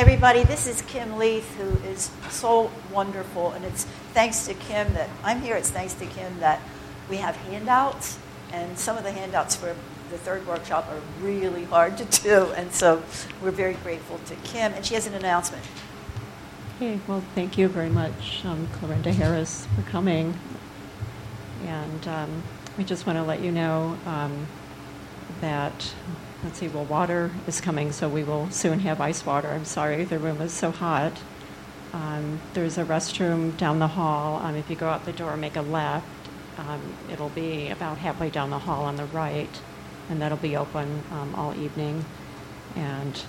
Everybody, this is Kim Leith, who is so wonderful, and it's thanks to Kim that I'm here. It's thanks to Kim that we have handouts, and some of the handouts for the third workshop are really hard to do, and so we're very grateful to Kim. And she has an announcement. Okay, well, thank you very much, um, Clarinda Harriss, for coming. And um, we just want to let you know um, that, let's see, well, water is coming, so we will soon have ice water. I'm sorry, the room is so hot. Um, there's a restroom down the hall. Um, if you go out the door, make a left. Um, it'll be about halfway down the hall on the right and that'll be open um, all evening. And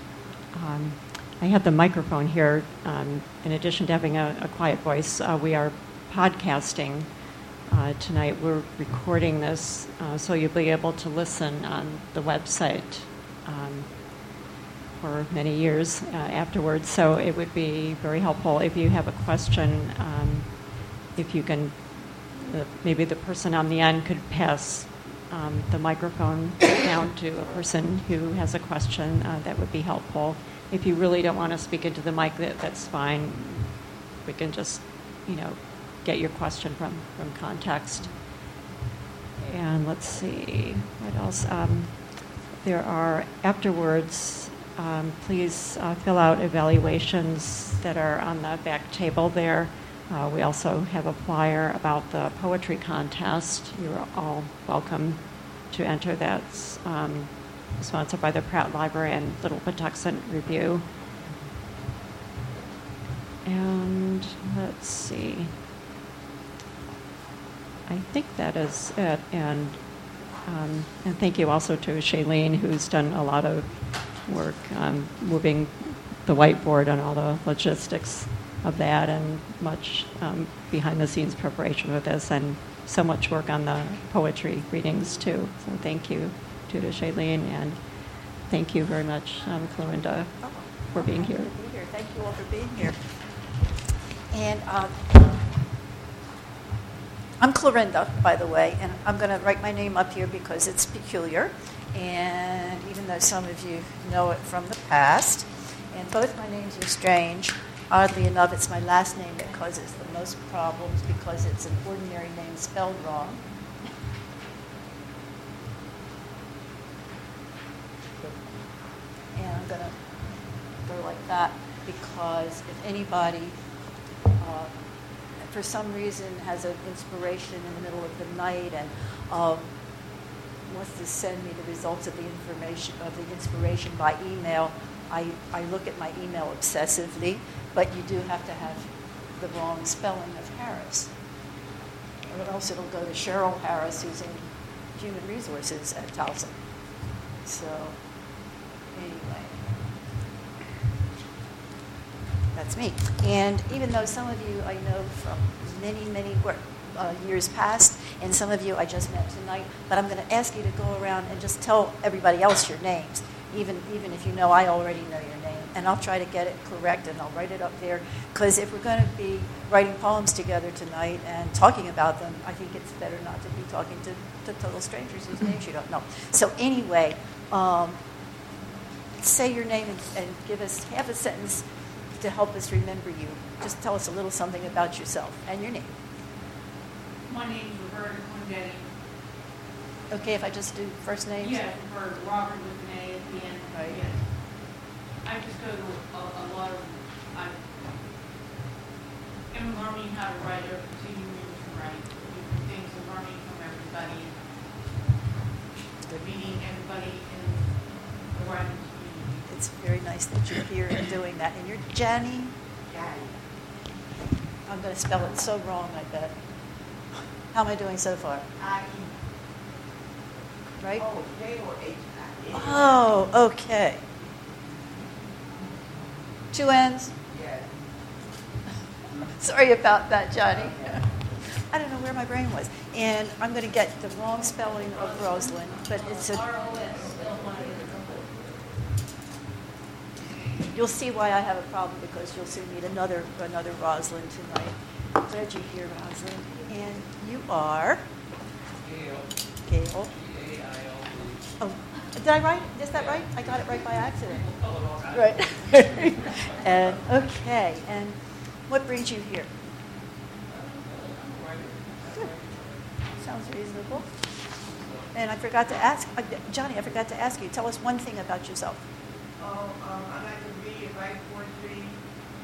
um, I have the microphone here. Um, in addition to having a, a quiet voice, uh, we are podcasting uh, tonight. We're recording this uh, so you'll be able to listen on the website um, for many years uh, afterwards. So it would be very helpful if you have a question, um, if you can, uh, maybe the person on the end could pass um, the microphone down to a person who has a question, uh, that would be helpful. If you really don't want to speak into the mic, that, that's fine. We can just, you know, get your question from, from context. And let's see, what else? Um, there are afterwards, um, please uh, fill out evaluations that are on the back table there. Uh, we also have a flyer about the poetry contest. You're all welcome to enter. That's um, sponsored by the Pratt Library and Little Patuxent Review. And let's see. I think that is it. And um, and thank you also to Shailene, who's done a lot of work um, moving the whiteboard and all the logistics of that and much um, behind the scenes preparation of this and so much work on the poetry readings too. So thank you to Shailene and thank you very much, um, Clarinda, for being here. Thank you all for being here. And uh, I'm Clarinda, by the way, and I'm going to write my name up here because it's peculiar. And even though some of you know it from the past, and both my names are strange, Oddly enough, it's my last name that causes the most problems because it's an ordinary name spelled wrong. And I'm going to go like that because if anybody, for some reason, has an inspiration in the middle of the night and um, wants to send me the results of the information of the inspiration by email, I, I look at my email obsessively but you do have to have the wrong spelling of Harris. Or else it'll go to Cheryl Harris, who's in Human Resources at Towson. So, anyway, that's me. And even though some of you I know from many, many work, uh, years past, and some of you I just met tonight, but I'm going to ask you to go around and just tell everybody else your names, even, even if you know I already know your name and I'll try to get it correct and I'll write it up there. Because if we're going to be writing poems together tonight and talking about them, I think it's better not to be talking to, to total strangers whose names you don't know. So, anyway, um, say your name and, and give us half a sentence to help us remember you. Just tell us a little something about yourself and your name. My name is Roberta Quindetti. Okay, if I just do first names? Yeah, for Robert with an A at the end. Right. Yes. I just go to a, a lot of, I am learning how to write or continuing to write different things and learning from everybody. Meeting everybody in the writing. It's very nice that you're here and doing that. And you're Jenny? I'm going to spell it so wrong, I bet. How am I doing so far? Right? oh, okay. Two? Yes. Sorry about that, Johnny. I don't know where my brain was. And I'm going to get the wrong spelling of Rosalind, but it's a. You'll see why I have a problem because you'll soon meet another another Rosalind tonight. Glad you're here, Rosalind. And you are Gail. Gail. Oh, Did I write, is that right? I got it right by accident. Right. And, okay, and what brings you here? Good. Sounds reasonable. And I forgot to ask, uh, Johnny, I forgot to ask you, tell us one thing about yourself. Oh, um, I like to read, write poetry,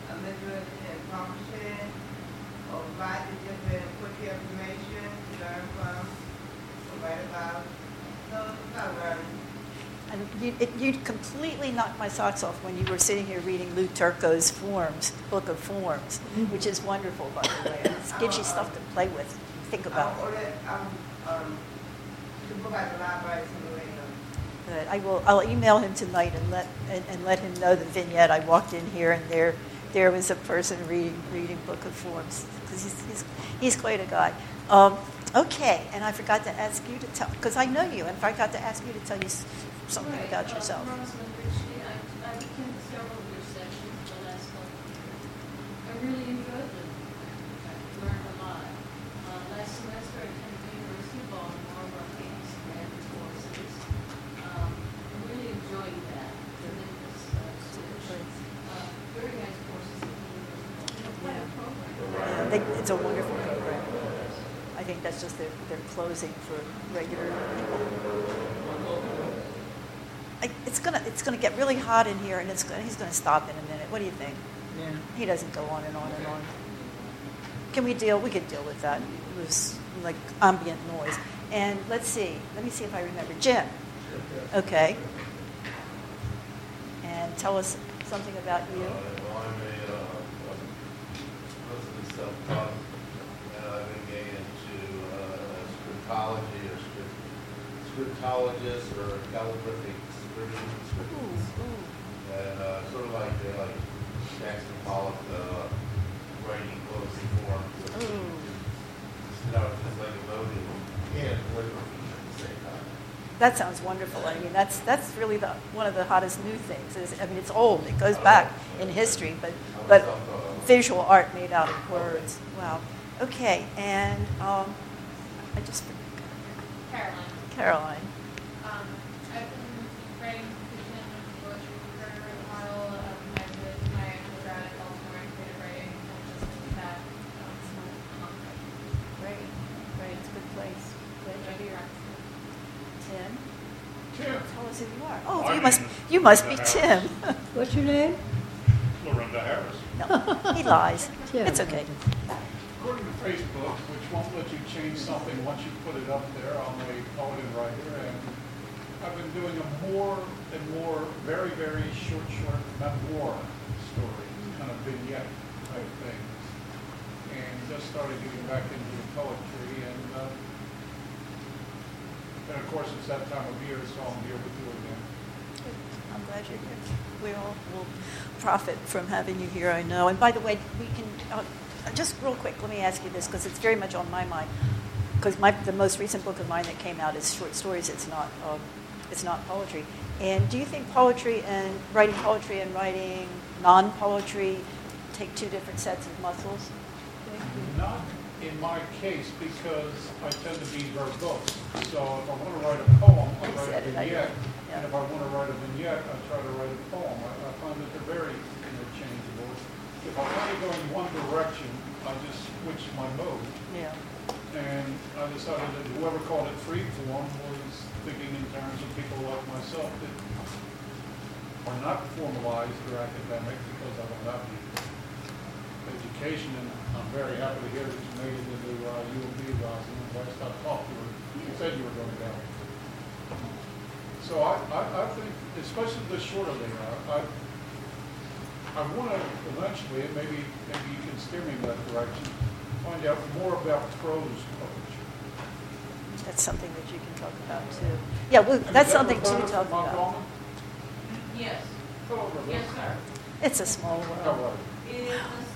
I listen and conversation, or write to different, put the information, to learn from, or write about. So it's not learning. And you, it, you completely knocked my socks off when you were sitting here reading Lou Turco's Forms, Book of Forms, which is wonderful, by the way. It gives you stuff to play with, think about. Um, or that, um, um, the book at the library, something like that. But I will, I'll email him tonight and let, and, and let him know the vignette. I walked in here and there, there was a person reading, reading Book of Forms, because he's, he's, he's quite a guy. Um, okay, and I forgot to ask you to tell, because I know you, and I forgot to ask you to tell you something Right, about uh, yourself. Rosamund Ritchie, I, I several of your sessions the last couple. I really enjoyed them. I learned a lot. Uh, last semester I attended the University of Baltimore, where I came to some courses. Um, I'm really enjoying that, tremendous, uh, switch. Uh, very nice courses at the University of Baltimore. Quite a program. Yeah, they, it's a wonderful program. I think that's just their, their closing for regular people. I, it's gonna, it's gonna get really hot in here, and it's gonna, he's gonna stop in a minute. What do you think? Yeah. He doesn't go on and on and on. Can we deal? We could deal with that. It was like ambient noise. And let's see. Let me see if I remember. Jim. Okay. And tell us something about you. Uh, Well, I'm a, uh, mostly self-taught, and I've been getting into, uh, scriptology or script, scriptologist or calligraphic scripting, Ooh, scripting. ooh. And, uh, sort of like, uh, like Jackson Pollock, uh, writing closing forms. which Ooh. You know, it's just like a loaded and calligraphy at the same time. That sounds wonderful. I mean, that's that's really the one of the hottest new things. Is, I mean, it's old. It goes back in history, but but visual art made out of words. Wow. Okay, and um, I just Caroline. Caroline. Um, I've been writing fiction and poetry for a while. Um, I did my undergrad at Baltimore in creative writing and just moved back. Um, so I'm Great, great. It's a good place. Glad you're here. Tim, Tim, who you are. Oh, My you must name you must be Harris. Tim. What's your name? Lorinda Harris. no, he lies. Tim. It's okay. According to Facebook, which won't let you change something once you put it up there, I'm a poet and writer, and I've been doing a more and more very, very short, short memoir story, kind of vignette type things. And just started getting back into the poetry, and, uh, and of course, it's that time of year, so I'm here with you again. I'm glad you're here. We all will profit from having you here, I know. And by the way, we can, uh, just real quick, let me ask you this, because it's very much on my mind. Because my, the most recent book of mine that came out is short stories, it's not, um, it's not poetry. And do you think poetry and writing poetry and writing non-poetry take two different sets of muscles? In my case, because I tend to be verbose. So if I want to write a poem, I write a it, I know. vignette. And if I want to write a vignette, I try to write a poem. I, I find that they're very interchangeable. If I want to go in one direction, I just switch my mode. Yeah. And I decided that whoever called it free form was thinking in terms of people like myself that are not formalized or academic because I don't have the education. And I'm very happy to hear that you made it into uh, U of B, Rosalind. Last I talked, you were, you said you were going to go. So I, I, I think, especially the shorter they are, I, I want to eventually, and maybe, maybe you can steer me in that direction, find out more about prose poetry. That's something that you can talk about too. Yeah, well, that's that something to talk for Mount about. Goldman? Yes, yes, sir. It's a small world. It is a small.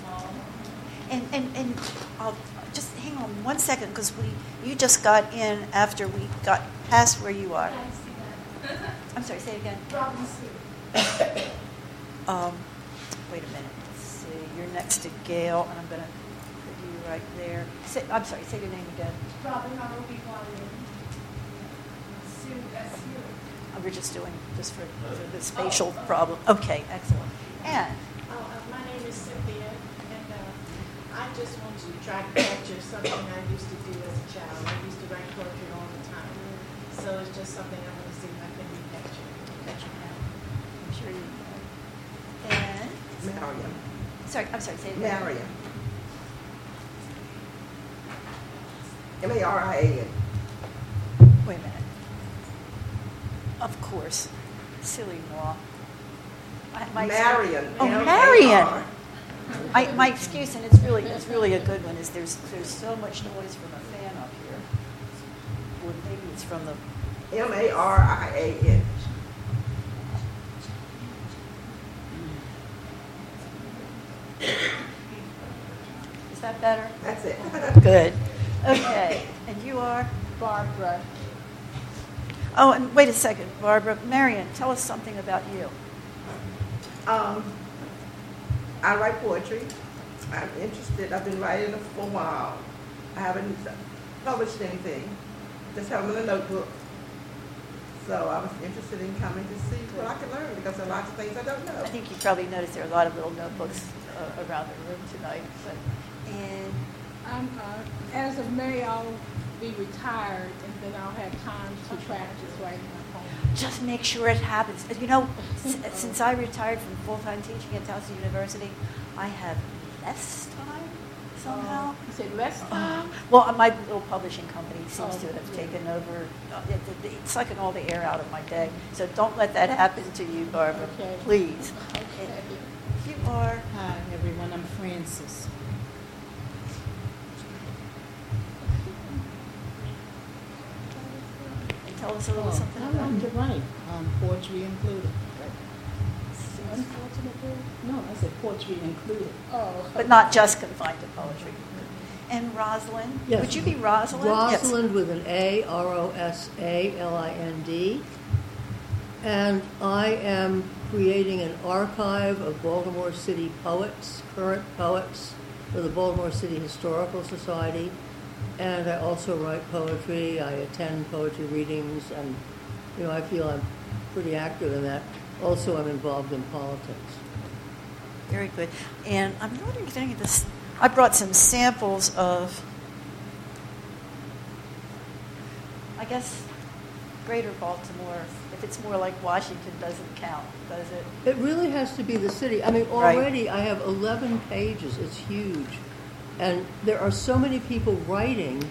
And, and, and I'll just hang on one second because we, you just got in after we got past where you are. I see that. I'm sorry, say it again. Robin Um, wait a minute. Let's see. You're next to Gail, and I'm going to put you right there. Say, I'm sorry, say your name again. Robin R.O.B. Sue S.U. we're just doing, just for, for the spatial problem. Okay, excellent. And, Oh, uh, my name is Cynthia, and uh, I just want to try to capture something I used to do as a child. I used to write poetry all the time, so it's just something I want to see if I can recapture. I'm sure you can. And, Mariam. sorry, I'm sorry, say it again. Mariam. M-A-R-I-A-M. Wait a minute. Of course. Silly moi. I- my- Mariam. Oh, M-A-R. Marion. I, my excuse, and it's really, it's really a good one, is there's, there's so much noise from a fan up here. Or maybe it's from the, M-A-R-I-A-N. is that better? That's it. Good. Okay. And you are? Barbara. Oh, and wait a second, Barbara. Marion, tell us something about you. Um, I write poetry. I'm interested. I've been writing for a while. I haven't published anything. Just have them in a notebook. So I was interested in coming to see what I can learn because there are lots of things I don't know. I think you probably noticed there are a lot of little notebooks uh, around the room tonight. But, and I'm, uh, as of May, I'll be retired, and then I'll have time to practice writing my poems. Just make sure it happens. You know, s- since I retired from full-time teaching at Towson University, I have less time somehow. Uh, You said less time? Well, uh, my little publishing company seems Oh, to have yeah. taken over. uh, it- it- It's sucking all the air out of my day. So don't let that happen to you, Barbara. Okay. Please. Okay. You are. Hi, everyone. I'm Frances. Tell us a little Oh, something no, about I'm you. right. Um, poetry included. No, I said poetry included. Oh. But not just confined to poetry. And Rosalind? Yes. Would you be Rosalind? Yes. Rosalind with an A, R O S A L I N D. And I am creating an archive of Baltimore City poets, current poets, for the Baltimore City Historical Society. And I also write poetry. I attend poetry readings, and you know I feel I'm pretty active in that. Also, I'm involved in politics. Very good. And I'm wondering if any of this, I brought some samples of, I guess, greater Baltimore. If it's more like Washington, doesn't count, does it? It really has to be the city. I mean, Right. already I have 11 pages. It's huge. And there are so many people writing,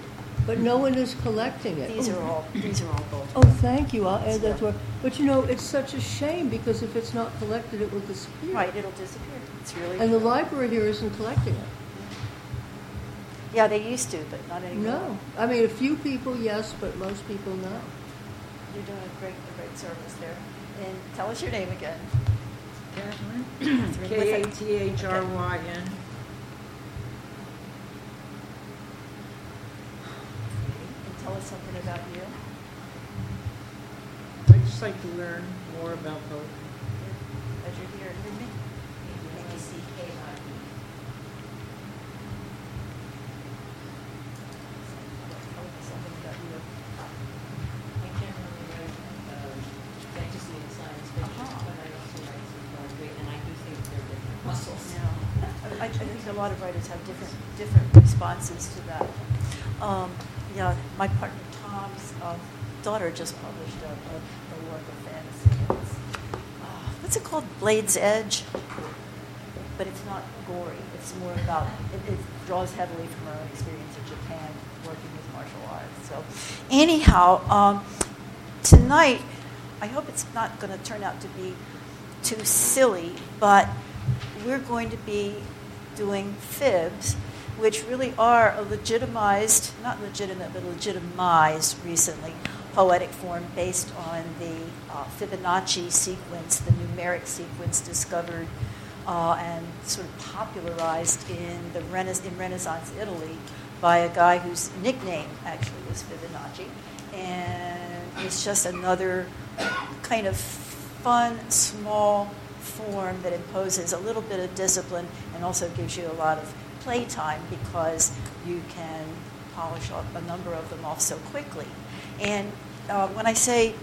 but no one is collecting it. These Oh, are all, these are all gold. Oh, thank you. I'll add that to it. But you know, it's such a shame because if it's not collected, it will disappear. Right, it'll disappear. It's really. And the library here isn't collecting it. Yeah, they used to, but not anymore. No. I mean, a few people, yes, but most people, no. You're doing a great, a great service there. And tell us your name again. Catherine, Catherine, with a- K-A-T-H-R-Y-N. And tell us something about you. I'd just like to learn more about poetry. As you're here with me. Tell us something about you. I generally write um, fantasy and science fiction, Uh-huh. but I also write some poetry, and I do think they're different muscles. Yeah, I, I think a lot of writers have different, different responses to that. Um, yeah, my partner Tom's uh, daughter just published a, a, a work of fantasy. It's, uh, what's it called? Blade's Edge. But it's not gory. It's more about, it, it draws heavily from her own experience in Japan working with martial arts. So, anyhow, um, tonight, I hope it's not going to turn out to be too silly, but we're going to be doing fibs, which really are a legitimized, not legitimate, but legitimized recently poetic form based on the uh, Fibonacci sequence, the numeric sequence discovered uh, and sort of popularized in the in Renaissance Italy by a guy whose nickname actually was Fibonacci, and it's just another kind of fun, small form that imposes a little bit of discipline and also gives you a lot of playtime because you can polish up a number of them off so quickly. And uh, when I say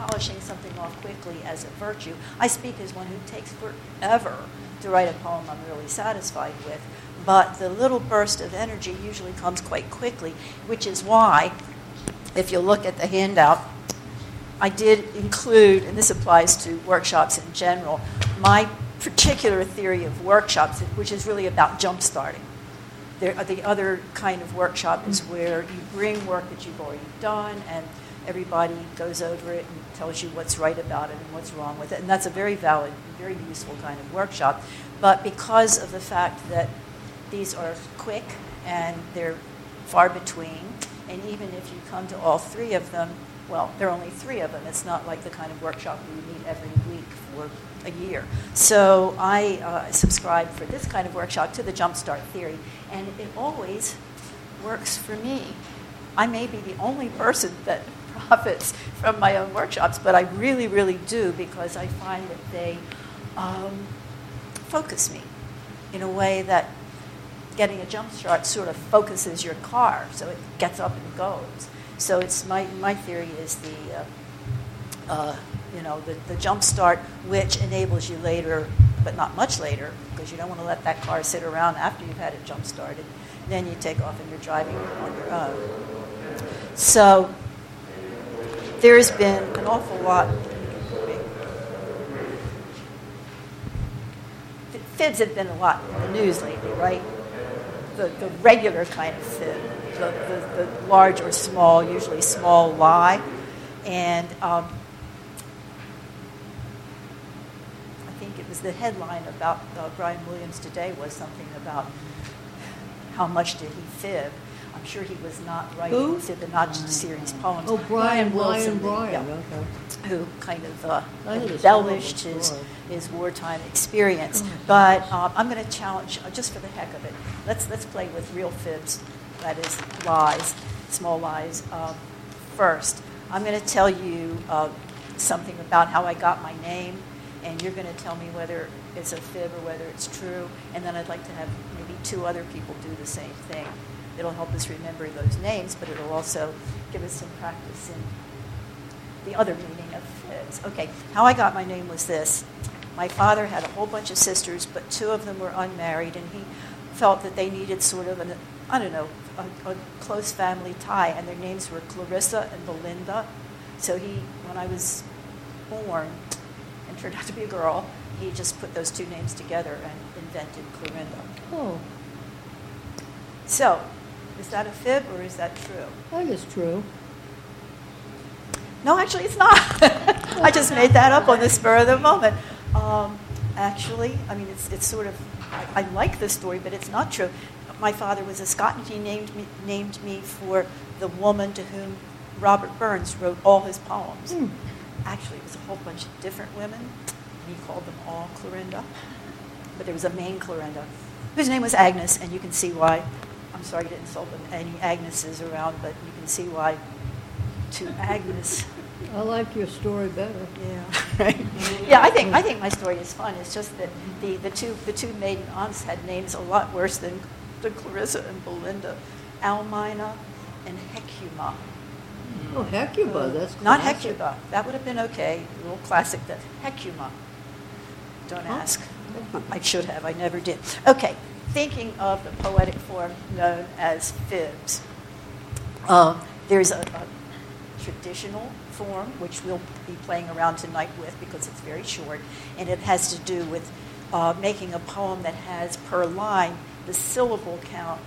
polishing something off quickly as a virtue. I speak as one who takes forever to write a poem I'm really satisfied with. But the little burst of energy usually comes quite quickly, which is why, if you look at the handout, I did include, and this applies to workshops in general, my particular theory of workshops, which is really about jump starting. There, the other kind of workshop is where you bring work that you've already done and everybody goes over it and tells you what's right about it and what's wrong with it. And that's a very valid, very useful kind of workshop. But because of the fact that these are quick and they're far between, and even if you come to all three of them, well, there are only three of them. It's not like the kind of workshop where you meet every week for a year. So I uh, subscribe for this kind of workshop to the Jumpstart theory, and it always works for me. I may be the only person that profits from my own workshops, but I really, really do because I find that they um, focus me in a way that getting a jump start sort of focuses your car so it gets up and goes. So it's my, my theory is the uh, uh, you know the, the jump start which enables you later, but not much later, because you don't want to let that car sit around after you've had it jump started. Then you take off and you're driving on your own. So there's been an awful lot. Fibs have been a lot in the news lately, right? The, the regular kind of fib, the, the, the large or small, usually small lie. And um, I think it was the headline about uh, Brian Williams today was something about how much did he fib. I'm sure he was not writing Who? Fibonacci series poems. Oh, Brian, Wilson, Brian, Brian, yeah, okay. who kind of uh, I think it's embellished his, his wartime experience. But um, I'm going to challenge, uh, just for the heck of it, let's, let's play with real fibs, that is, lies, small lies, um, first. I'm going to tell you uh, something about how I got my name, and you're going to tell me whether it's a fib or whether it's true. And then I'd like to have maybe two other people do the same thing. It'll help us remember those names, but it'll also give us some practice in the other meaning of fibs. Okay, how I got my name was this. My father had a whole bunch of sisters, but two of them were unmarried, and he felt that they needed sort of an, I don't know, a, a close family tie, and their names were Clarissa and Belinda. So he, when I was born turned out to be a girl, he just put those two names together and invented Clarinda. Oh, So, is that a fib or is that true? That is true. No, actually, it's not. I just made that up on the spur of the moment. Um, actually, I mean, it's, it's sort of, I, I like this story, but it's not true. My father was a Scot, and he named me, named me for the woman to whom Robert Burns wrote all his poems. Hmm. Actually, it was a whole bunch of different women. and He called them all Clarinda. But there was a main Clarinda, whose name was Agnes, and you can see why. I'm sorry to insult any Agneses around, but you can see why to Agnes. I like your story better. Yeah, right. Yeah, I think I think my story is fun. It's just that the, the two the two maiden aunts had names a lot worse than, than Clarissa and Belinda, Almina and Hecuba. Oh, Hecuba, that's Not classic. Hecuba. That would have been okay. A little classic. That Hecuba. Don't Huh? ask. I should have. I never did. Okay. Thinking of the poetic form known as fibs, uh, there's a, a traditional form which we'll be playing around tonight with because it's very short, and it has to do with uh, making a poem that has per line the syllable count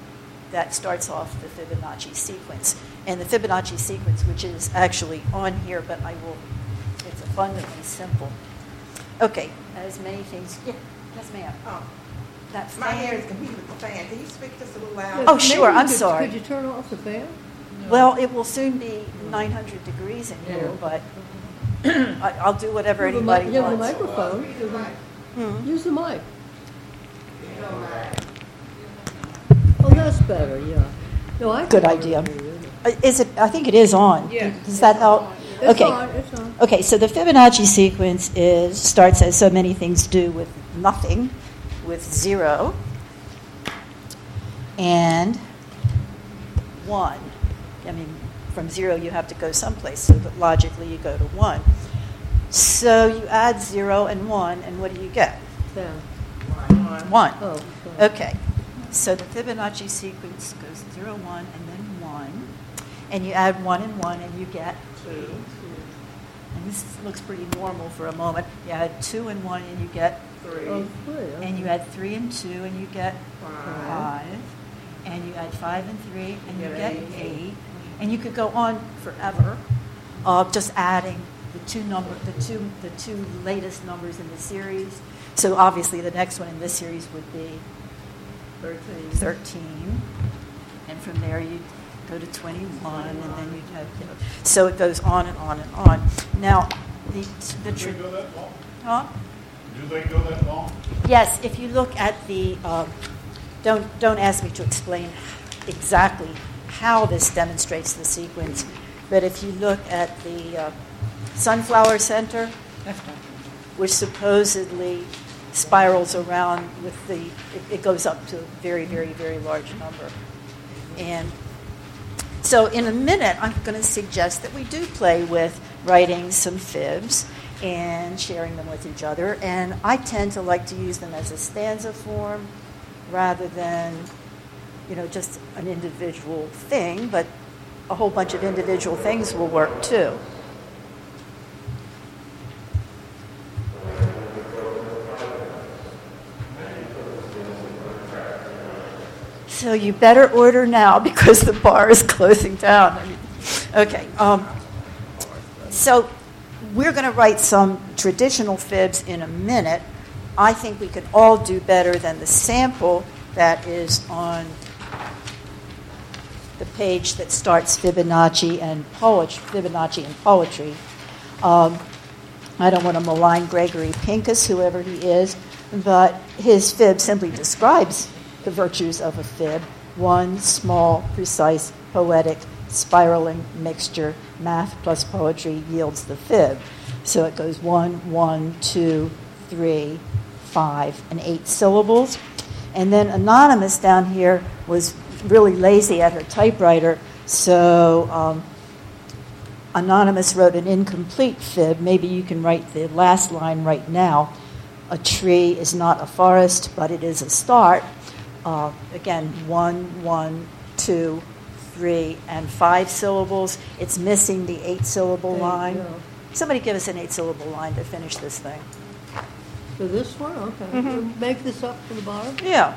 that starts off the Fibonacci sequence. And the Fibonacci sequence, which is actually on here, but I will, it's abundantly simple. Okay, as many things. Yeah, yes, ma'am. Oh, That my hair is fan. competing with the fan. Can you speak just a little Yeah, louder? Oh, sure, you I'm could- sorry. Could you turn off the fan? Well, it will soon be 900 degrees in here, but I, I'll do whatever You have a mic- anybody You have a wants. microphone. Use the- Hmm. Use the mic. Oh, that's better, yeah. No, I. Good can idea. Uh, Is it? I think it is on. Yeah. Does that help? It's okay. on, it's on. Okay, so the Fibonacci sequence is starts as so many things do with nothing, with zero, and one. I mean, from zero, you have to go someplace. So that logically, you go to one. So you add zero and one, and what do you get? Ten. One. Oh. Okay. So the Fibonacci sequence goes zero, one, and one. And you add one and one, and you get two. And this looks pretty normal for a moment. You add two and one, and you get three. Oh, three, okay. And you add three and two, and you get Five. five. And you add five and three, and you You get get eight. eight. And you could go on forever, uh, just adding the two number, the two, the two latest numbers in the series. So obviously, the next one in this series would be Thirteen. 13. And from there, you go to 21, and then you'd have, you know, so it goes on and on and on. Now, the, the, Do they go that long? huh? Do they go that long? Yes, if you look at the, um, don't, don't ask me to explain exactly how this demonstrates the sequence, but if you look at the uh, Sunflower Center, which supposedly spirals around with the, it, it goes up to a very, very, very large number. And so in a minute, I'm going to suggest that we do play with writing some fibs and sharing them with each other. And I tend to like to use them as a stanza form rather than, you know, just an individual thing, but a whole bunch of individual things will work too. So you better order now because the bar is closing down. Okay. Um, so we're going to write some traditional fibs in a minute. I think we can all do better than the sample that is on the page that starts Fibonacci and poetry. Fibonacci and poetry. Um, I don't want to malign Gregory Pincus, whoever he is, but his fib simply describes the virtues of a fib one small, precise, poetic, spiraling mixture. Math plus poetry yields the fib. So it goes one, one, two, three, five, and eight syllables. And then Anonymous down here was really lazy at her typewriter, so um, Anonymous wrote an incomplete fib. Maybe you can write the last line right now. A tree is not a forest, but it is a start. Uh, again, one, one, two, three, and five syllables. It's missing the eight syllable There line. go. Somebody give us an eight syllable line to finish this thing. So this one, okay. Mhm. We'll Make this up for the bottom? Yeah.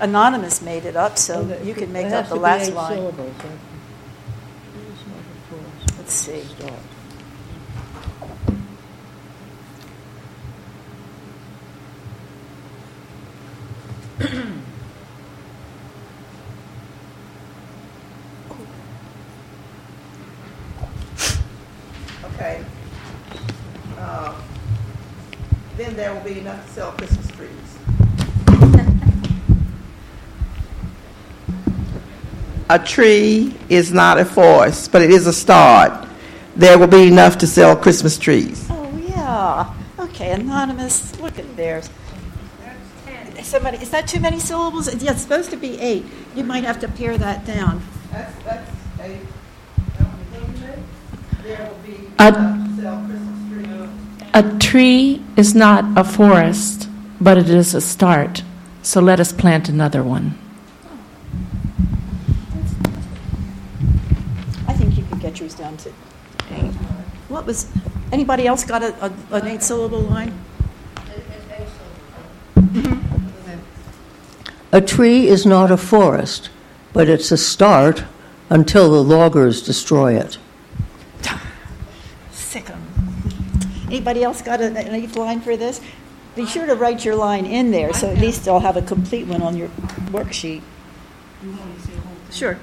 Anonymous made it up, so Okay, you can it make has up the to be last eight line. syllables, okay. It's not a forest. Let's see. Start. Okay. Uh, Then there will be enough to sell Christmas trees. A tree is not a forest, but it is a start. There will be enough to sell Christmas trees. Oh, yeah. Okay, Anonymous, look at theirs. Somebody, is that too many syllables? Yeah, it's supposed to be eight. You might have to pare that down. That's, that's a, there will be A- enough to sell Christmas trees. A tree is not a forest, but it is a start. So let us plant another one. I think you can get yours down to eight. What was, anybody else got a, a, an eight syllable line? A tree is not a forest, but it's a start until the loggers destroy it. Sick 'em. Anybody else got a- an eighth line for this? Be sure to write your line in there, so at least I'll have a complete one on your worksheet. You want me to say the whole thing? Sure.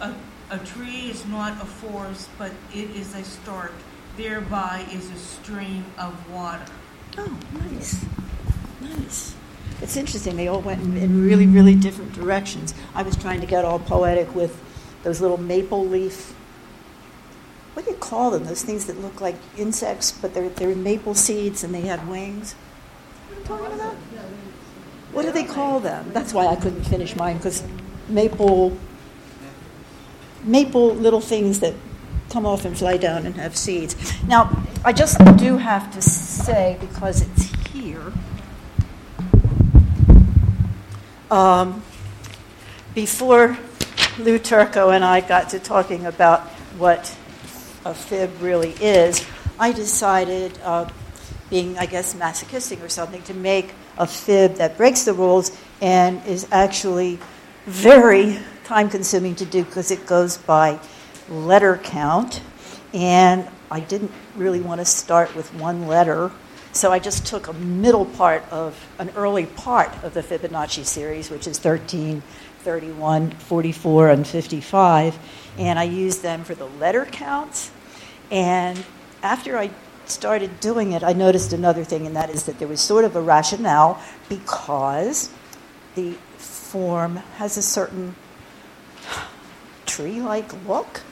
A, a tree is not a forest, but it is a start. Thereby is a stream of water. Oh, nice. Nice. It's interesting. They all went in, in really, really different directions. I was trying to get all poetic with those little maple leaf. What do you call them? Those things that look like insects, but they're, they're maple seeds and they had wings. What are talking about? What do they call them? That's why I couldn't finish mine because maple. maple little things that come off and fly down and have seeds. Now, I just do have to say, because it's um, before Lou Turco and I got to talking about what a fib really is, I decided, uh, being, I guess, masochistic or something, to make a fib that breaks the rules and is actually very time consuming to do because it goes by letter count. And I didn't really want to start with one letter. So I just took a middle part of an early part of the Fibonacci series, which is 13, 31, 44, and 55, and I used them for the letter counts. And after I started doing it, I noticed another thing, and that is that there was sort of a rationale because the form has a certain tree-like look.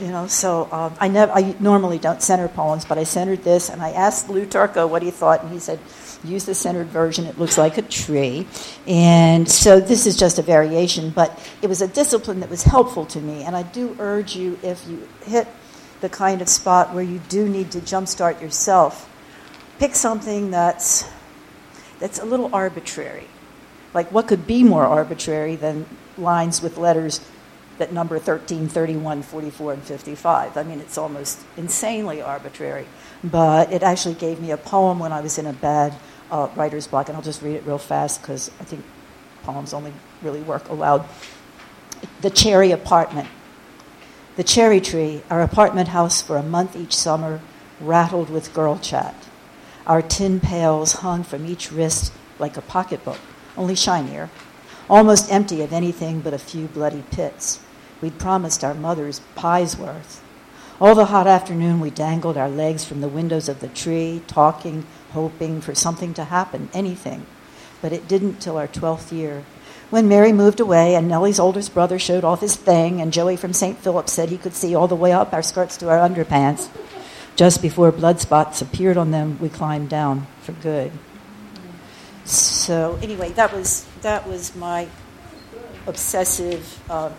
You know, so um, I never, I normally don't center poems, but I centered this, and I asked Lou Turco what he thought, and he said, use the centered version. It looks like a tree, and so this is just a variation, but it was a discipline that was helpful to me, and I do urge you if you hit the kind of spot where you do need to jumpstart yourself, pick something that's that's a little arbitrary. Like what could be more arbitrary than lines with letters that number 13, 31, 44, and 55. I mean, it's almost insanely arbitrary. But it actually gave me a poem when I was in a bad uh, writer's block, and I'll just read it real fast because I think poems only really work aloud. The Cherry Apartment. The cherry tree, our apartment house for a month each summer, rattled with girl chat. Our tin pails hung from each wrist like a pocketbook, only shinier, almost empty of anything but a few bloody pits. We'd promised our mothers pie's worth. All the hot afternoon, we dangled our legs from the windows of the tree, talking, hoping for something to happen, anything. But it didn't till our 12th year. When Mary moved away and Nellie's oldest brother showed off his thing, and Joey from St. Philip said he could see all the way up our skirts to our underpants, just before blood spots appeared on them, we climbed down for good. So anyway, that was that was my obsessive uh,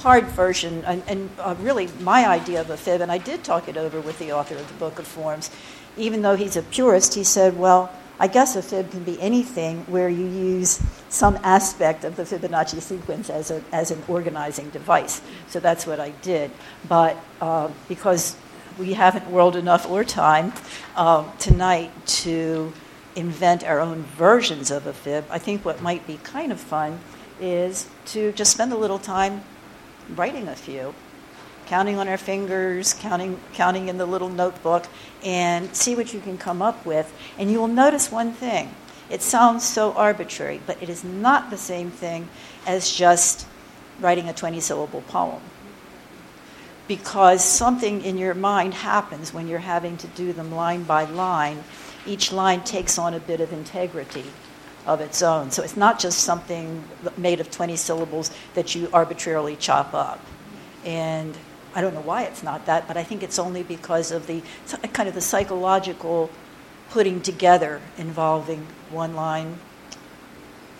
hard version, and, and uh, really my idea of a fib, and I did talk it over with the author of the Book of Forms. Even though he's a purist, he said, well, I guess a fib can be anything where you use some aspect of the Fibonacci sequence as, a, as an organizing device. So that's what I did. But uh, because we haven't world enough or time uh, tonight to invent our own versions of a fib, I think what might be kind of fun is to just spend a little time writing a few, counting on our fingers, counting, counting in the little notebook, and see what you can come up with. And you will notice one thing. It sounds so arbitrary, but it is not the same thing as just writing a 20 syllable poem. Because something in your mind happens when you're having to do them line by line. Each line takes on a bit of integrity of its own. So it's not just something made of 20 syllables that you arbitrarily chop up. And I don't know why it's not that, but I think it's only because of the kind of the psychological putting together involving one line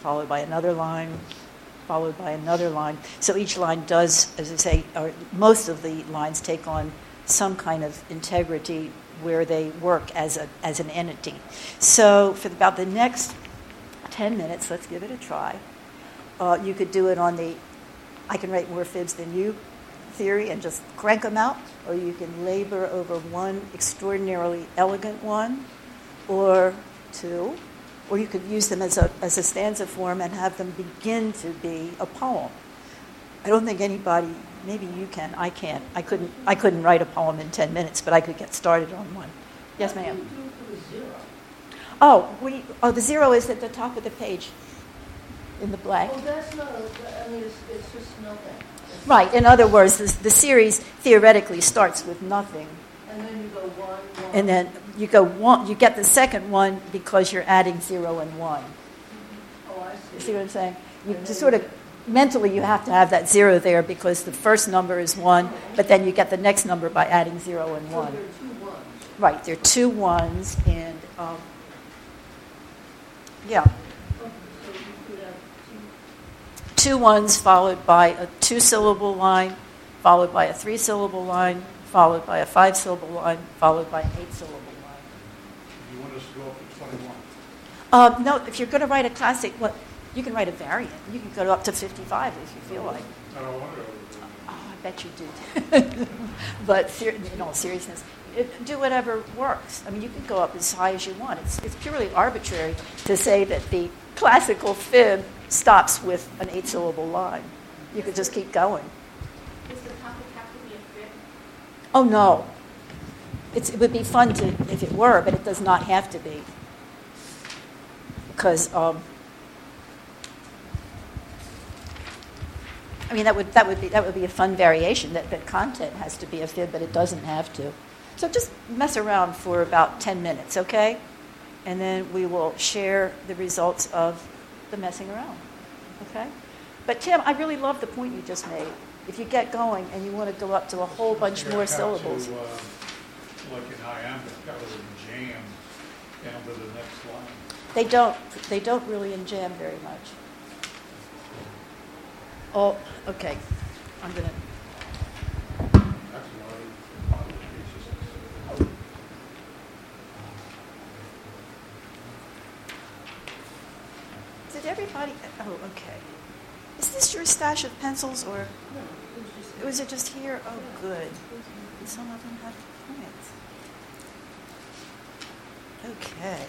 followed by another line followed by another line. So each line does, as I say, or most of the lines take on some kind of integrity where they work as, a, as an entity. So for about the next 10 minutes. Let's give it a try. Uh, you could do it on the I can write more fibs than you theory and just crank them out, or you can labor over one extraordinarily elegant one or two, or you could use them as a, as a stanza form and have them begin to be a poem. I don't think anybody, maybe you can, I can't. I couldn't, I couldn't write a poem in 10 minutes, but I could get started on one. Yes, ma'am. Oh, we, oh, the zero is at the top of the page in the black. Well, that's not, I mean, it's, it's just nothing. Right, in other words, the, the series theoretically starts with nothing. And then you go one, one. And then you go one, you get the second one because you're adding zero and one. Oh, I You see. see what I'm saying? You And just sort of, mentally, you have to have that zero there because the first number is one, but then you get the next number by adding zero and one. So there are two ones. Right, there are two ones, and, um, yeah, So you could have two. ones followed by a two syllable line, followed by a three-syllable line, followed by a five-syllable line, followed by an eight-syllable line. You want us to go up to twenty-one? Uh, no, if you're going to write a classic, well, you can write a variant. You can go up to 55 if you feel like. I don't want to Oh, I bet you do. but ser- in all seriousness, it, do whatever works. I mean, you can go up as high as you want. It's, it's purely arbitrary to say that the classical fib stops with an eight-syllable line. You could just keep going. Does the topic have to be a fit? Oh no, it's, it would be fun to if it were, but it does not have to be because. Um, I mean, that would, that would be, that would be a fun variation, that, that content has to be a fib, but it doesn't have to. So just mess around for about 10 minutes, okay? And then we will share the results of the messing around, okay? But Tim, I really love the point you just made. If you get going and you want to go up to a whole bunch more syllables. to, uh, Like in iambic, would jam down to the next line. They don't, they don't really enjam very much. Oh, okay, I'm gonna, That's why modifications. Did everybody, oh, okay. Is this your stash of pencils or, was it just here? Oh, good. Some of them have points. Okay.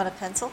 Want a pencil?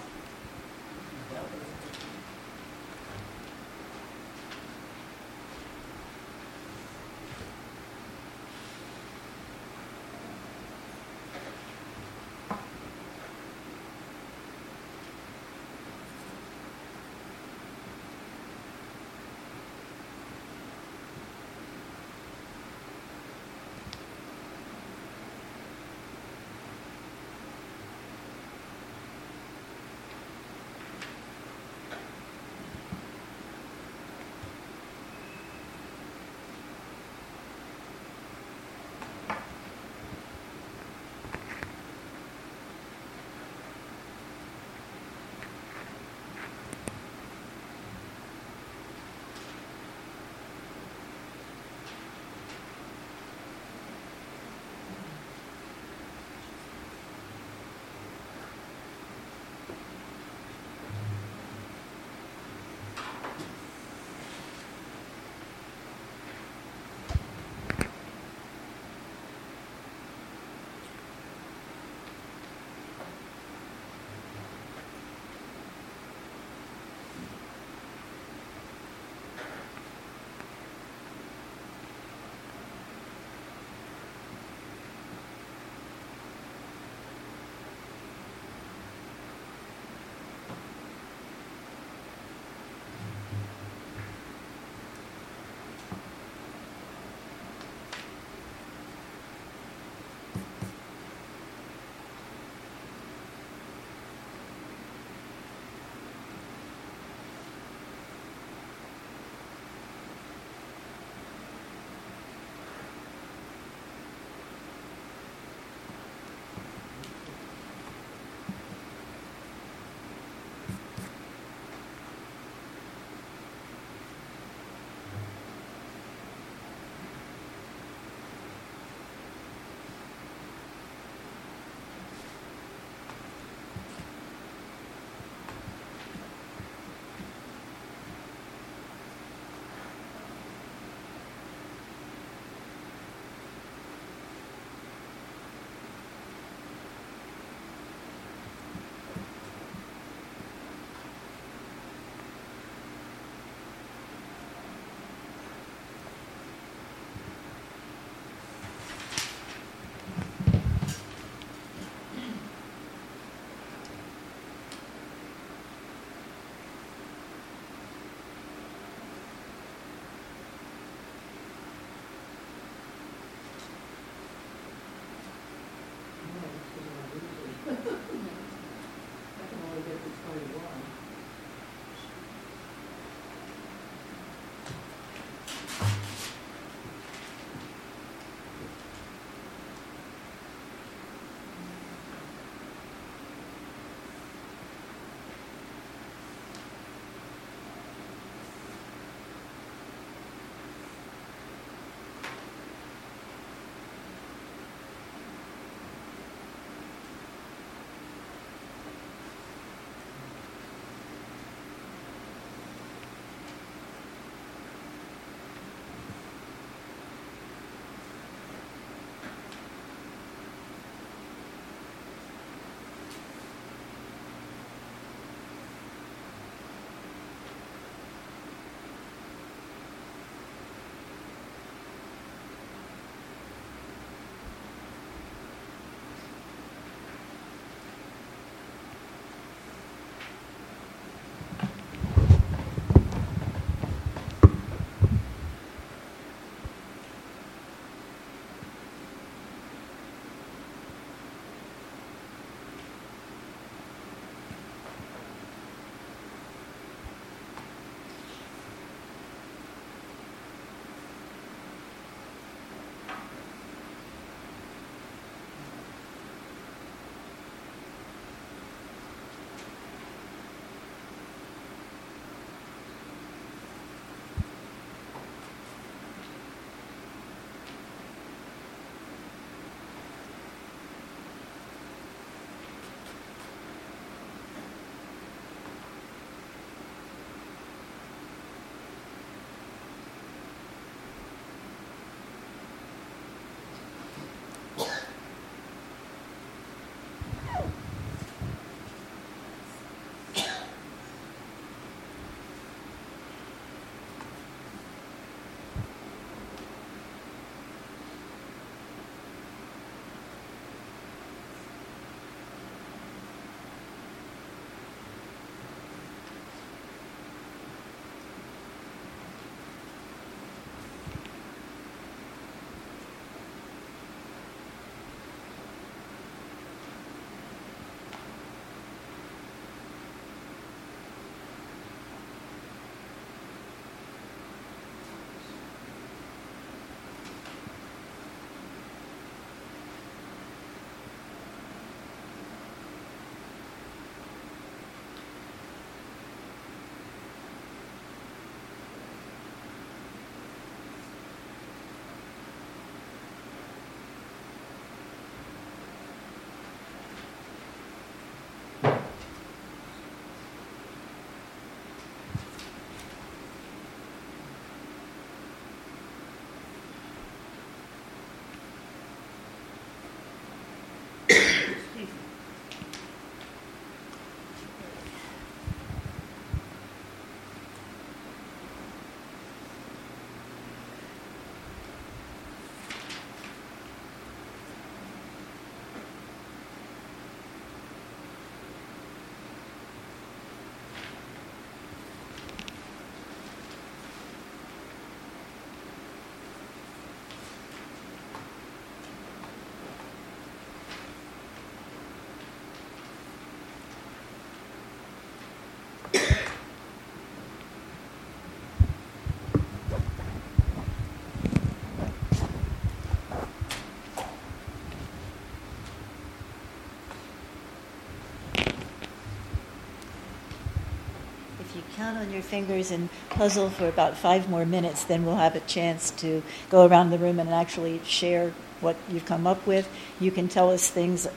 Count on your fingers and puzzle for about five more minutes, then we'll have a chance to go around the room and actually share what you've come up with. You can tell us things.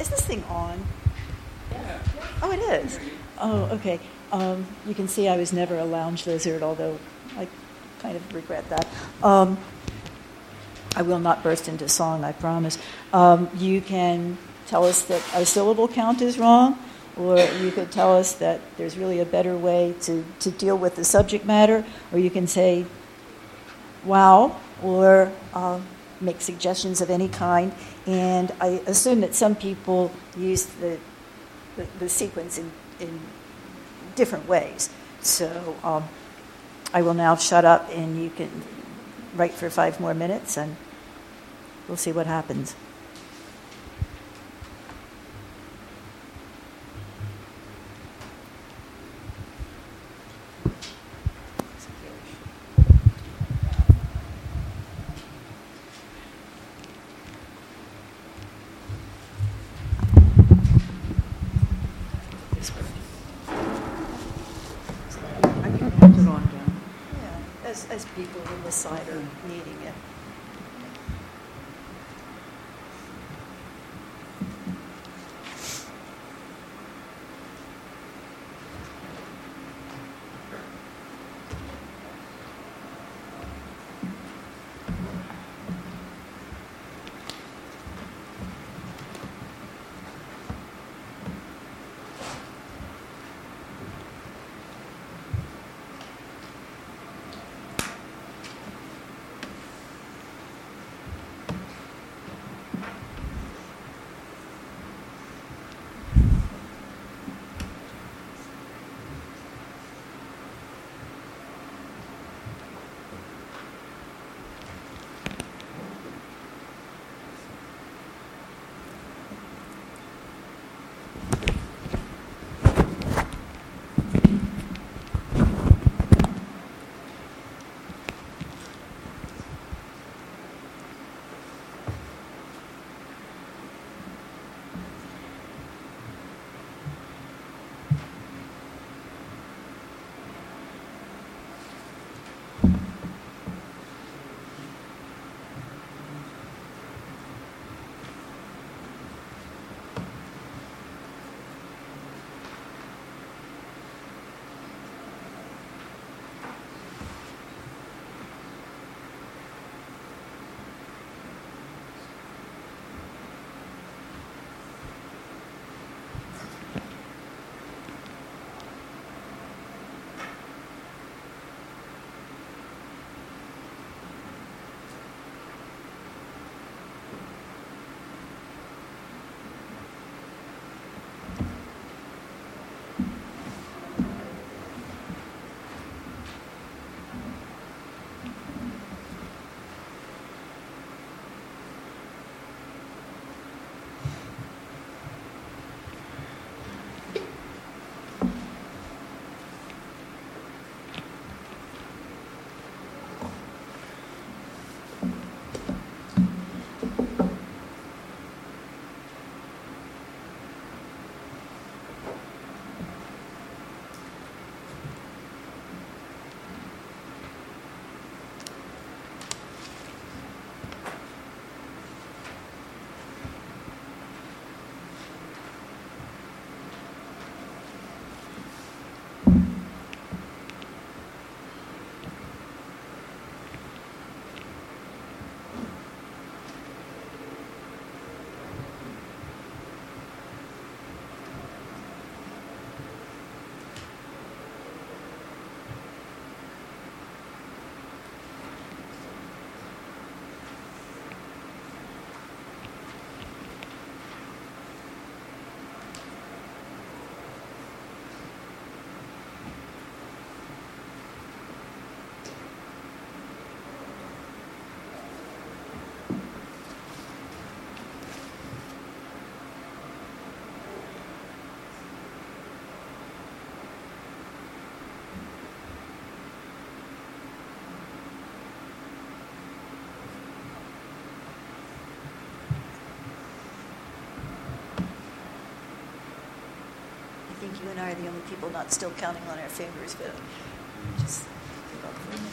Is this thing on? Yeah. Oh, it is. Oh, okay. Um, you can see I was never a lounge lizard, although I kind of regret that. Um, I will not burst into song, I promise. Um, you can tell us that our syllable count is wrong, or you could tell us that there's really a better way to, to deal with the subject matter, or you can say, wow, or uh, make suggestions of any kind. And I assume that some people use the, the, the sequence in, in different ways. So um, I will now shut up and you can write for five more minutes and we'll see what happens. You and I are the only people not still counting on our fingers, but just give up for a minute.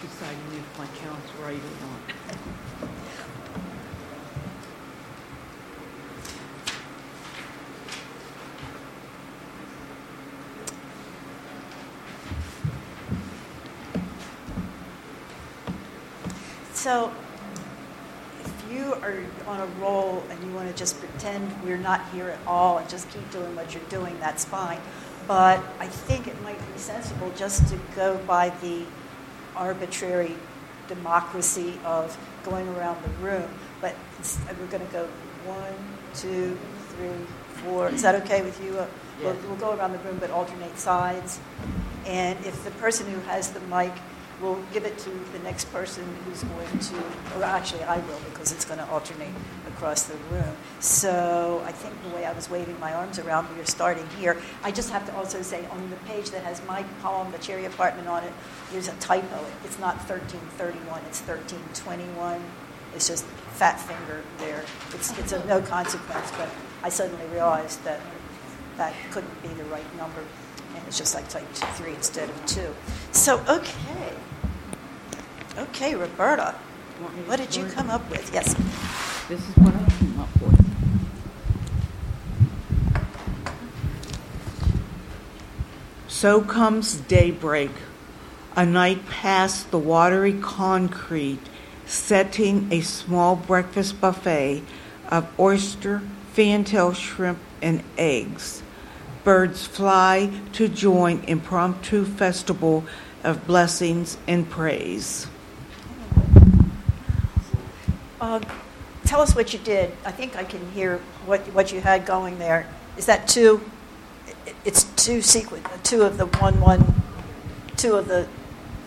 Deciding if my count's right or not. So, you are on a roll and you want to just pretend we're not here at all and just keep doing what you're doing, that's fine. But I think it might be sensible just to go by the arbitrary democracy of going around the room. But we're going to go one, two, three, four. Is that okay with you? Uh, We'll, we'll go around the room but alternate sides. And if the person who has the mic will give it to the next person who's going to, or actually I will because it's going to alternate across the room. So I think the way I was waving my arms around, we are starting here. I just have to also say on the page that has my poem, The Cherry Apartment on it, there's a typo. It's not 1331, it's 1321. It's just fat finger there. It's, it's of no consequence, but I suddenly realized that that couldn't be the right number. And it's just like type three instead of two. So, okay. Okay, Roberta, Want me to what did you come up with? Yes. This is what I came up with. So comes daybreak, a night past the watery concrete, setting a small breakfast buffet of oyster, fantail shrimp, and eggs. Birds fly to join impromptu festival of blessings and praise. Uh, tell us what you did. I think I can hear what, what you had going there. Is that two? It's two sequence, two of the one, one, two of the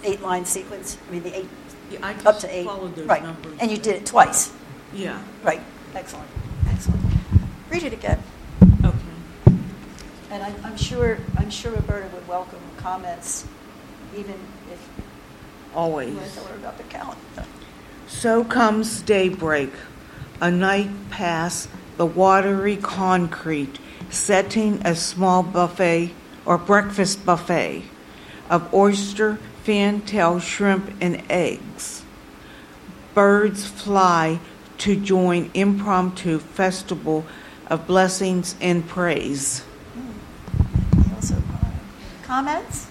eight line sequence? I mean, the eight, Yeah, I up to eight? Right. numbers. And you did it twice? Yeah. Right. Excellent. Excellent. Read it again. Okay. And I'm, I'm sure, I'm sure Roberta would welcome comments, even if Always. you want to tell her about the calendar. So comes daybreak, a night past the watery concrete, setting a small buffet or breakfast buffet of oyster, fantail, shrimp, and eggs. Birds fly to join impromptu festival of blessings and praise. Hmm. Also- Comments?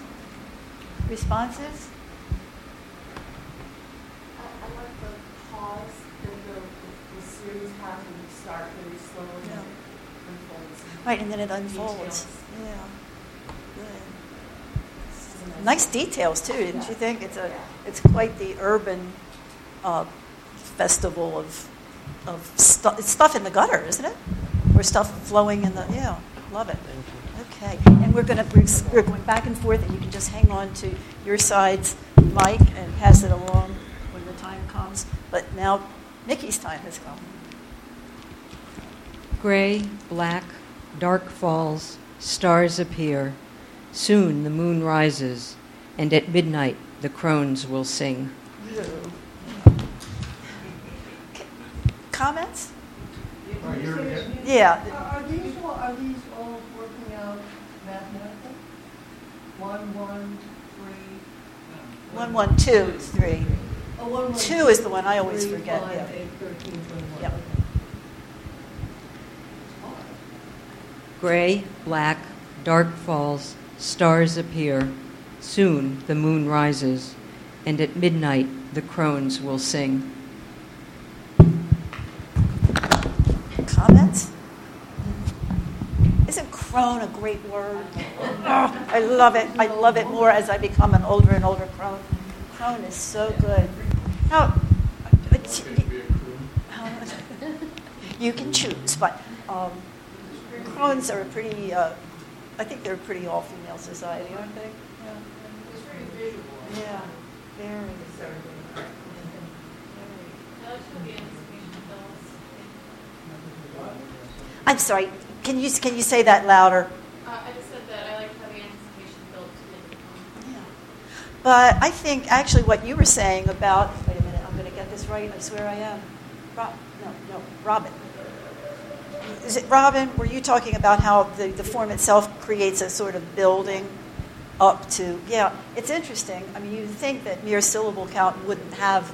Responses? I, I like the pause that the, the series has when you start very slow and then Yeah. unfolds. Right, and then it unfolds. Yeah. Good. Nice details too, didn't you think? It's a, it's quite the urban uh, festival of, of stuff. It's stuff in the gutter, isn't it? Or stuff flowing in the, yeah, love it. Okay, and we're gonna, we're we're going back and forth, and you can just hang on to your side's mic and pass it along when the time comes. But now Nikki's time has come. Gray, black, dark falls, stars appear. Soon the moon rises, and at midnight the crones will sing. Comments? Yeah. Are these, all- are these all working out mathematically? One, one, three? One, one, two, is three. Oh, one, one, Two is the one I always three, forget, five, yeah. eight, 13, 21. Yep. Okay. Gray, black, dark falls, stars appear. Soon the moon rises, and at midnight the crones will sing. Comments? Isn't crone a great word? Oh, I love it. I love it more as I become an older and older crone. Crone is so good. Now, you can choose, but um, crones are a pretty, uh, I think they're a pretty all-female society, aren't they? It's very visual. Yeah, very. That should be anticipation films. I'm sorry, can you, can you say that louder? Uh, I just said that I like having anticipation built into the film. But I think actually what you were saying about, wait a minute, I'm going to get this right, I swear I am. Rob, no, no, Robin. Is it, Robin, were you talking about how the, the form itself creates a sort of building up to, yeah, it's interesting. I mean, you'd think that mere syllable count wouldn't have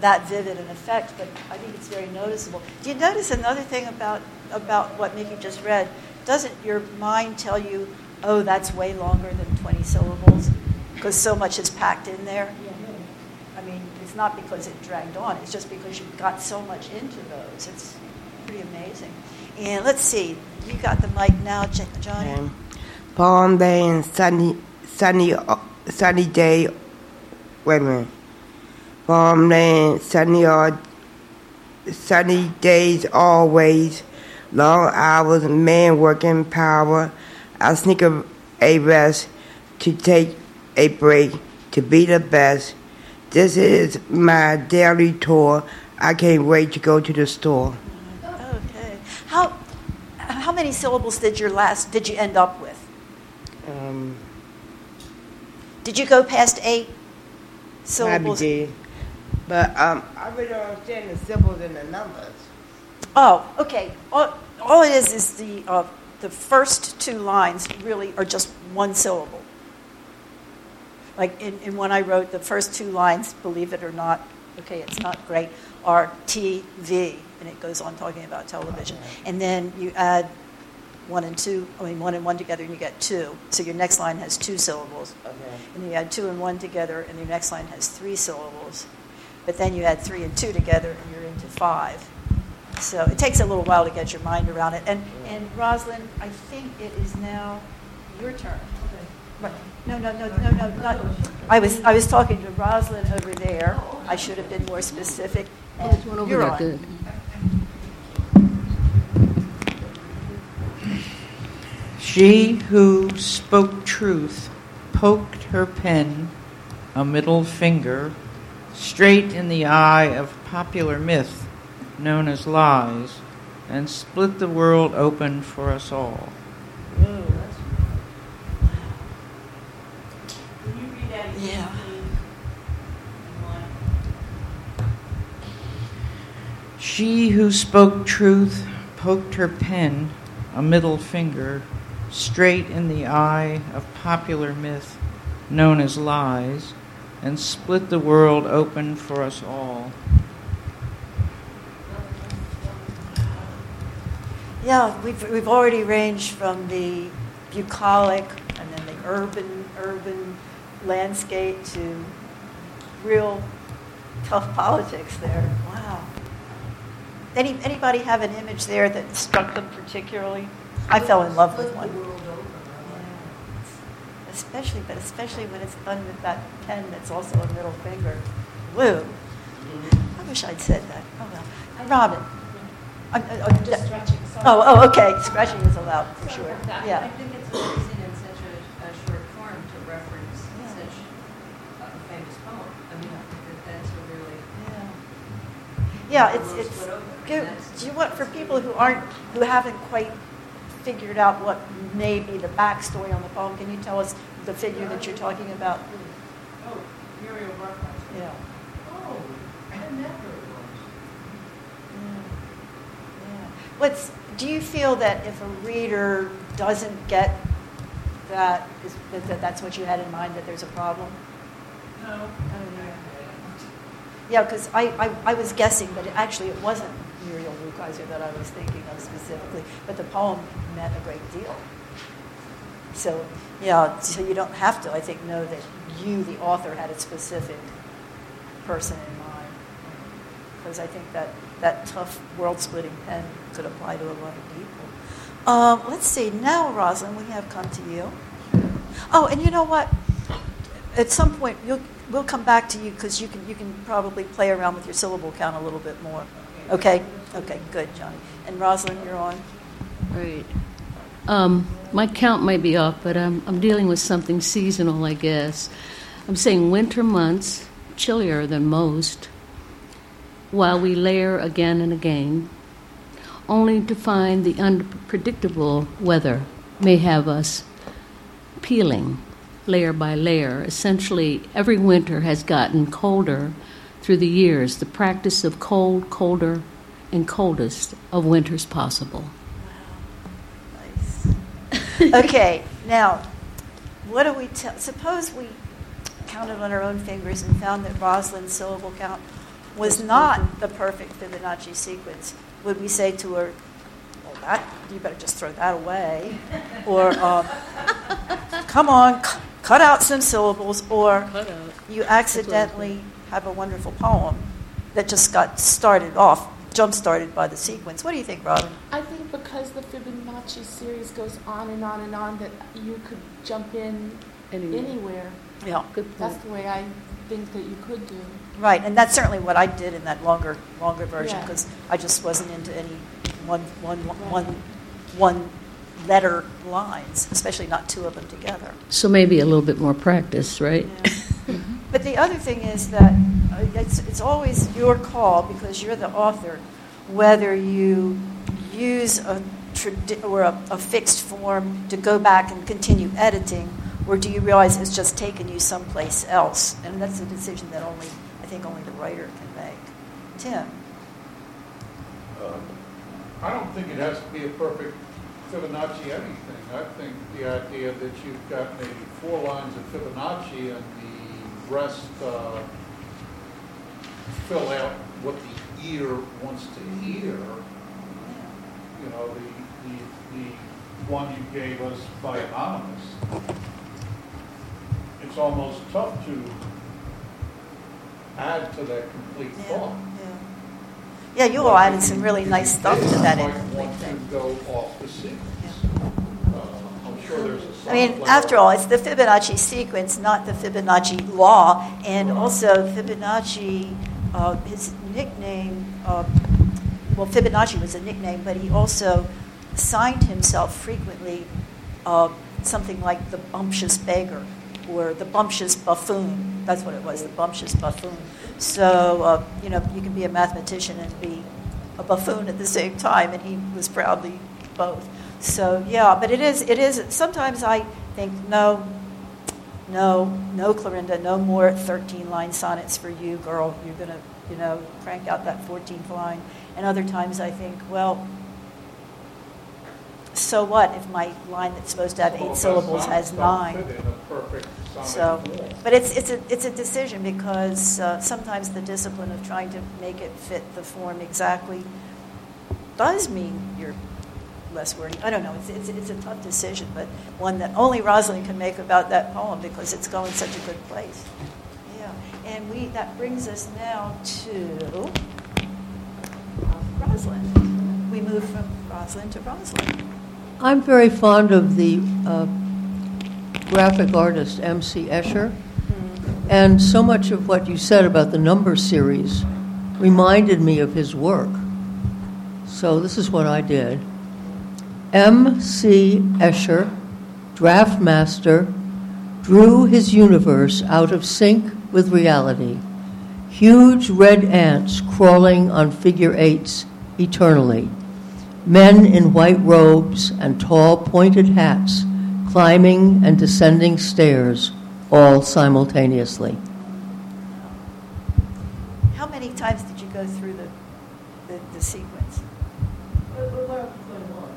that vivid an effect, but I think it's very noticeable. Do you notice another thing about, about what Mickey just read? Doesn't your mind tell you, oh, that's way longer than 20 syllables? Because so much is packed in there? I mean, it's not because it dragged on, it's just because you got so much into those. It's pretty amazing. And let's see, you got the mic now, J- Johnny. Okay. Palm day and sunny, sunny, sunny day. Wait a minute. Palm day and sunny, all, sunny days always. Long hours, man working power. I sneak a, a rest to take a break to be the best. This is my daily tour. I can't wait to go to the store. Okay. Many syllables did your last, did you end up with? Um, Did you go past eight syllables? did. But um, I really don't understand the symbols and the numbers. Oh, okay. All, all it is is the, uh, the first two lines really are just one syllable. Like in, in when I wrote the first two lines, believe it or not, okay, it's not great, are TV, and it goes on talking about television. And then you add one and two, I mean, one and one together, and you get two. So your next line has two syllables. Okay. And you add two and one together, and your next line has three syllables. But then you add three and two together, and you're into five. So it takes a little while to get your mind around it. And, and Rosalind, I think it is now your turn. Right. No, no, no, no, no, not, I was, I was talking to Rosalind over there. I should have been more specific. And you're there, on. She who spoke truth poked her pen, a middle finger, straight in the eye of popular myth known as lies, and split the world open for us all. Yeah. She who spoke truth poked her pen, a middle finger, straight in the eye of popular myth known as lies, and split the world open for us all. Yeah, we've, we've already ranged from the bucolic and then the urban, urban landscape to real tough politics there. Wow. Any, anybody have an image there that struck them particularly? I fell in love with one. Especially, but especially when it's done with that pen that's also a middle finger. Woo. I wish I'd said that. Oh well. Robin. Uh, uh, uh, Just stretching, sorry. Oh, oh, okay. Scratching is allowed for sure. Yeah. I think it's amazing in such a, a short form to reference Yeah. such a famous poem. I mean, that- that's a really. Yeah, Yeah, it's, it's, do, do you want, for people who aren't, who haven't quite figured out what may be the backstory on the poem, can you tell us the figure that you're talking about? Oh, Muriel Barclay. Yeah. Oh, I met her Yeah. What's, do you feel that if a reader doesn't get that, is, that that that's what you had in mind, that there's a problem? No. Oh, Yeah, because I, I, I was guessing, but it, actually it wasn't Rukeyser that I was thinking of specifically, but the poem meant a great deal. So, yeah, so you don't have to, I think, know that you, the author, had a specific person in mind. Because I think that that tough world-splitting pen could apply to a lot of people. Um, let's see, now, Rosalind, we have come to you. Oh, and you know what? At some point, we'll come back to you because you can, you can probably play around with your syllable count a little bit more. Okay? Okay, good, Johnny. And Rosalind, you're on. Right. Um, my count might be off, but I'm, I'm dealing with something seasonal, I guess. I'm saying winter months, chillier than most, while we layer again and again, only to find the unpredictable weather may have us peeling layer by layer. Essentially, every winter has gotten colder through the years, the practice of cold, colder, and coldest of winters possible. Okay, now, what do we tell, suppose we counted on our own fingers and found that Rosalind's syllable count was not the perfect Fibonacci sequence. Would we say to her, well, that, you better just throw that away? Or, um, come on, c- cut out some syllables, or you accidentally have a wonderful poem that just got started off, jump started by the sequence. What do you think, Robin? I think because the Fibonacci series goes on and on and on, that you could jump in Anywhere. anywhere. Yeah. Good point. That's the way I think that you could do. Right, and that's certainly what I did in that longer, longer version Yeah. because I just wasn't into any one, one, one, one letter lines, especially not two of them together. So maybe a little bit more practice, right? But the other thing is that uh, it's, it's always your call because you're the author, whether you use a tradi- or a, a fixed form to go back and continue editing, or do you realize it's just taken you someplace else? And that's a decision that only I think only the writer can make. Tim. Uh, I don't think it has to be a perfect Fibonacci anything. I think the idea that you've got maybe four lines of Fibonacci and the rest uh, fill out what the ear wants to hear. You know, the, the, the one you gave us by anonymous. It's almost tough to add to that complete thought. Yeah, you all added some really nice stuff to that Might want to go off the sequence. Sure I mean, after all, it's the Fibonacci sequence, not the Fibonacci law. And also, Fibonacci, uh, his nickname, uh, well, Fibonacci was a nickname, but he also signed himself frequently uh, something like the bumptious beggar or the bumptious buffoon. That's what it was, the bumptious buffoon. So, uh, you know, you can be a mathematician and be a buffoon at the same time, and he was proudly both. So, yeah, but it is, it is, sometimes I think, no, no, no, Clarinda, no more 13 line sonnets for you, girl. You're going to, you know, crank out that 14th line. And other times I think, well, so what if my line that's supposed to have eight if syllables has nine? fit in a perfect sonnet So, but it's, it's, a, it's a decision because uh, sometimes the discipline of trying to make it fit the form exactly does mean you're less wordy. I don't know. It's, it's, it's a tough decision, but one that only Rosalind can make about that poem because it's going such a good place. Yeah. And we, that brings us now to Rosalind. We move from Rosalind to Rosalind. I'm very fond of the uh, graphic artist M.C. Escher, and so much of what you said about the number series reminded me of his work. So this is what I did. M.C. Escher, draftmaster, drew his universe out of sync with reality. Huge red ants crawling on figure eights eternally. Men in white robes and tall pointed hats climbing and descending stairs all simultaneously. How many times did you go through the, the sequence?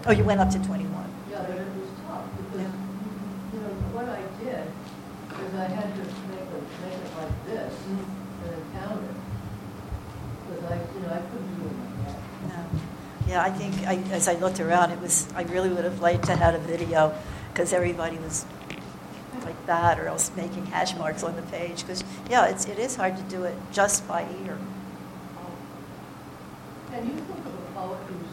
Oh, you went up to 21. Yeah, but it was tough because, you know, what I did is I had to make, a, make it like this mm-hmm. and then count it. Because I, you know, I couldn't do it like that. No. Yeah, I think I, as I looked around, it was I really would have liked to have a video because everybody was like that, or else making hash marks on the page. Because yeah, it's it is hard to do it just by ear. Can you think of a poet who's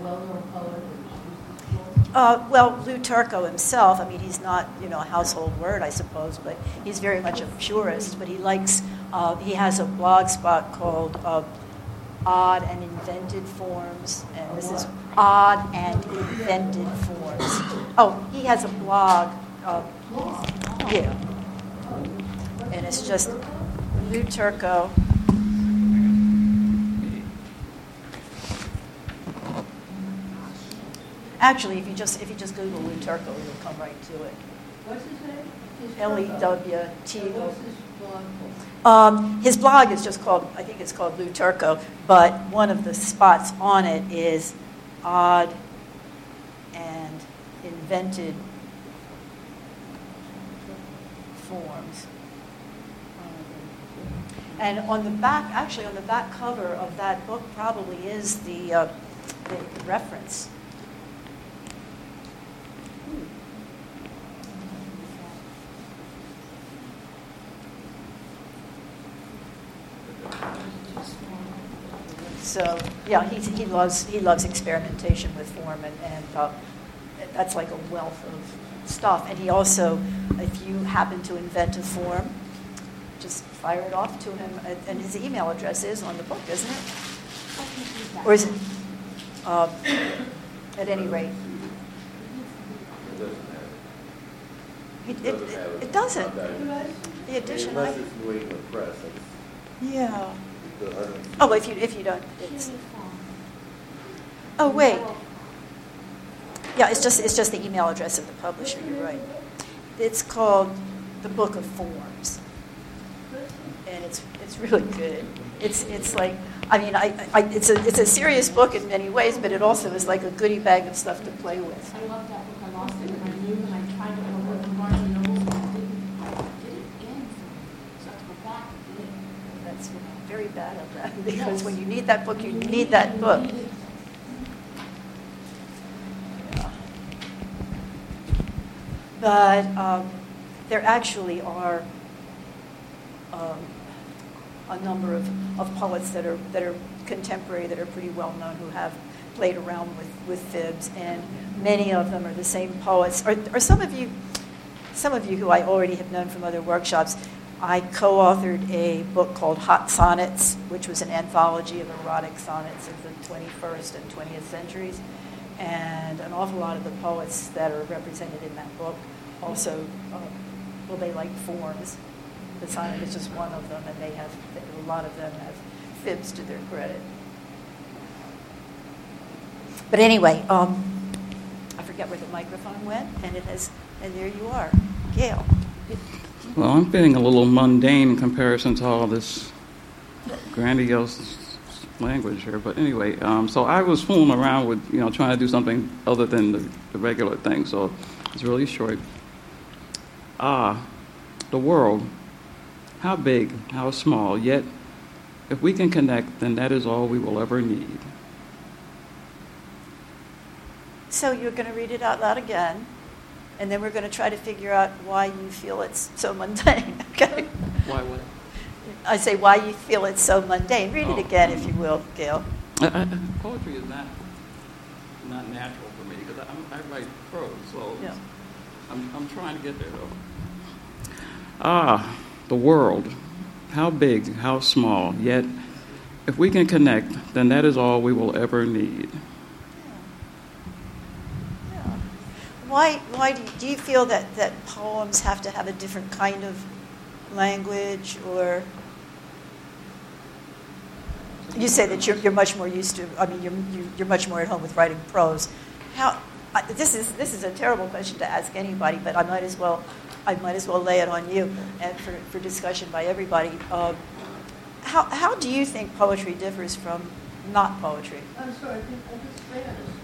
a well-known poet who's used this form? Uh, well, Lew Turco himself, I mean, he's not, you know, a household word, I suppose, but he's very much a purist. But he likes, uh, he has a blog spot called uh, Odd and Invented Forms, and this is Odd and Invented Forms. Oh, he has a blog, yeah, and it's just Lew Turco. Actually, if you just if you just Google Lew Turco, you'll come right to it. What's his name? L E. W T O. What's his blog? Um, his blog is just called, I think it's called Lew Turco, but one of the spots on it is odd and invented forms. And on the back, actually, on the back cover of that book probably is the, uh, the reference. So, yeah, he's, he loves, he loves experimentation with form, and, and uh, that's like a wealth of stuff. And he also, if you happen to invent a form, just fire it off to him, and- his email address is on the book, isn't it? Or is it, uh, at any rate? It It, doesn't it, it. it doesn't. The edition I, Unless it's New England Press, yeah. Oh, if you, if you don't, it's, oh, wait. Yeah, it's just, it's just the email address of the publisher, you're right. It's called The Book of Forms. And it's, it's really good. It's, it's like, I mean, I, I, it's a, it's a serious book in many ways, but it also is like a goodie bag of stuff to play with. I love that book. I lost it bad of that, because when you need that book, you need that book. Yeah. But um, there actually are um, a number of, of poets that are, that are contemporary, that are pretty well known, who have played around with, with fibs, and many of them are the same poets. Or, or some of you, some of you who I already have known from other workshops, I co-authored a book called Hot Sonnets, which was an anthology of erotic sonnets of the 21st and 20th centuries. And an awful lot of the poets that are represented in that book also, uh, well, they like forms. The sonnet is just one of them, and they have, a lot of them have fibs to their credit. But anyway, um, I forget where the microphone went, and it has, and there you are, Gail. Well, I'm feeling a little mundane in comparison to all this grandiose language here. But anyway, um, so I was fooling around with, you know, trying to do something other than the, the regular thing. So it's really short. Ah, the world. How big, how small, yet if we can connect, then that is all we will ever need. So you're going to read it out loud again, and then we're going to try to figure out why you feel it's so mundane. Okay? Why what? I say why you feel it's so mundane. Read Oh. it again, if you will, Gail. I, I, poetry is not not natural for me because I, I write prose, so Yeah. I'm, I'm trying to get there though. Ah, the world. How big, how small, yet if we can connect, then that is all we will ever need. Why, why do you, do you feel that, that poems have to have a different kind of language, or you say that you're, you're much more used to, I mean, you're, you- you're much more at home with writing prose. How, I, this is, this is a terrible question to ask anybody, but I might as well, I might as well lay it on you and for, for discussion by everybody. Um, how, how do you think poetry differs from not poetry? I'm sorry, I think I just.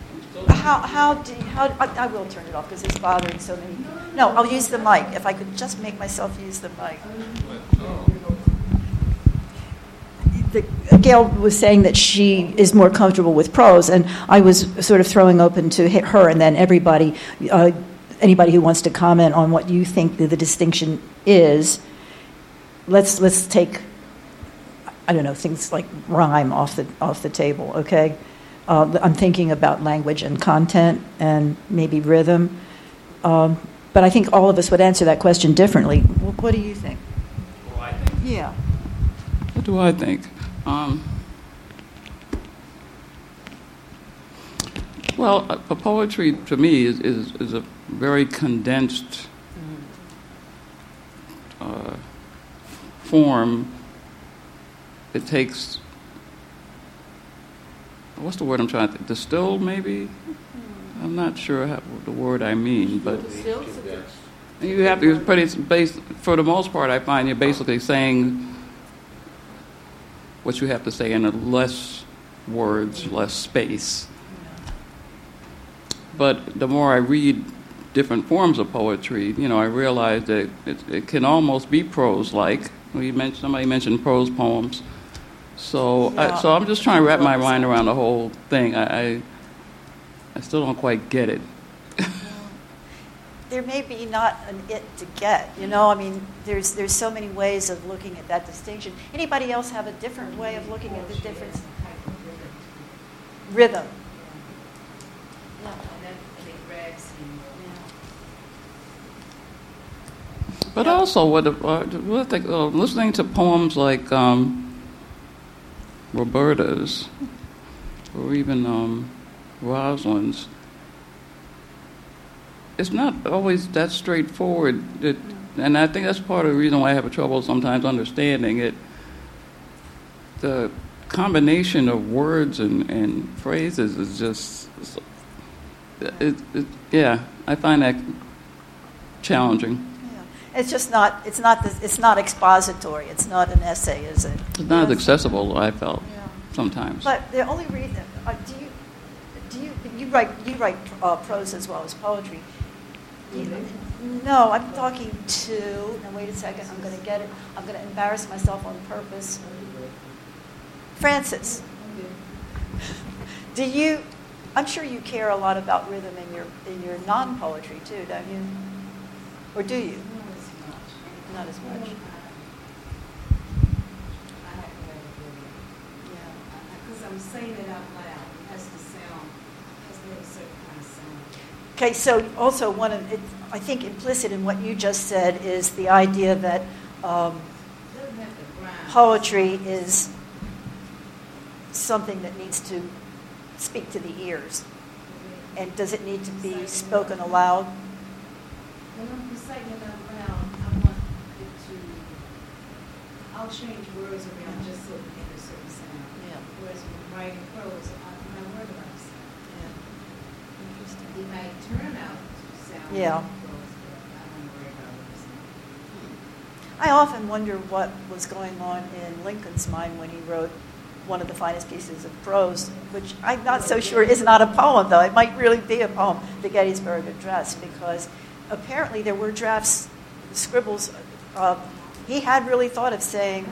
How, how do how, I, I will turn it off because it's bothering so many. No, I'll use the mic. If I could just make myself use the mic. Gail was saying that she is more comfortable with prose, and I was sort of throwing open to her and then everybody, uh, anybody who wants to comment on what you think the, the distinction is. Let's let's take, I don't know, things like rhyme off the off the table. Okay, uh, I'm thinking about language and content and maybe rhythm, um, but I think all of us would answer that question differently. Wh- What do you think? Well, I think. Yeah. What do I think? Um, well, uh, poetry to me is, is, is a very condensed uh, form. It takes, what's the word I'm trying to, distill maybe? I'm not sure how, the word I mean, but you have to, but it's based, for the most part, I find you're basically saying what you have to say in less words, less space. But the more I read different forms of poetry, you know, I realize that it, it can almost be prose-like. We mentioned somebody mentioned prose poems, so I, so I'm just trying to wrap my mind around the whole thing. I, I, I still don't quite get it. there may be not an it to get. You know, I mean, there's there's so many ways of looking at that distinction. Anybody else have a different way of looking at the difference? Rhythm. Yeah. But also, what, uh, what I uh, listening to poems like um, Roberta's or even um, Rosalind's, it's not always that straightforward. It, and I think that's part of the reason why I have trouble sometimes understanding it. The combination of words and, and phrases is just, it, it, yeah, I find that challenging. It's just not. It's not. The, it's not expository. It's not an essay, is it? It's not as accessible. I felt Yeah. sometimes. But the only reason. Uh, do you? Do you? You write. You write uh, prose as well as poetry. You- no, I'm talking to. Now wait a second. I'm going to get it. I'm going to embarrass myself on purpose. Francis. Do you? I'm sure you care a lot about rhythm in your in your non-poetry too, don't you? Or do you? Not as much. Because I'm saying it out loud, it has to sound, has to have a certain kind of sound. Okay, so also one of it, I think implicit in what you just said is the idea that um, Doesn't have to grind. poetry is something that needs to speak to the ears. And does it need to be spoken aloud? When I'm reciting it out loud, I want it to, I'll change words around just so it can a certain sound. Yeah. Whereas when writing prose, I, my word about sound. Interesting. It might turn out to sound Yeah. prose, but I don't worry about what it's. I often wonder what was going on in Lincoln's mind when he wrote one of the finest pieces of prose, which I'm not so sure is not a poem, though. It might really be a poem, the Gettysburg Address, because apparently there were drafts, scribbles. Uh, he had really thought of saying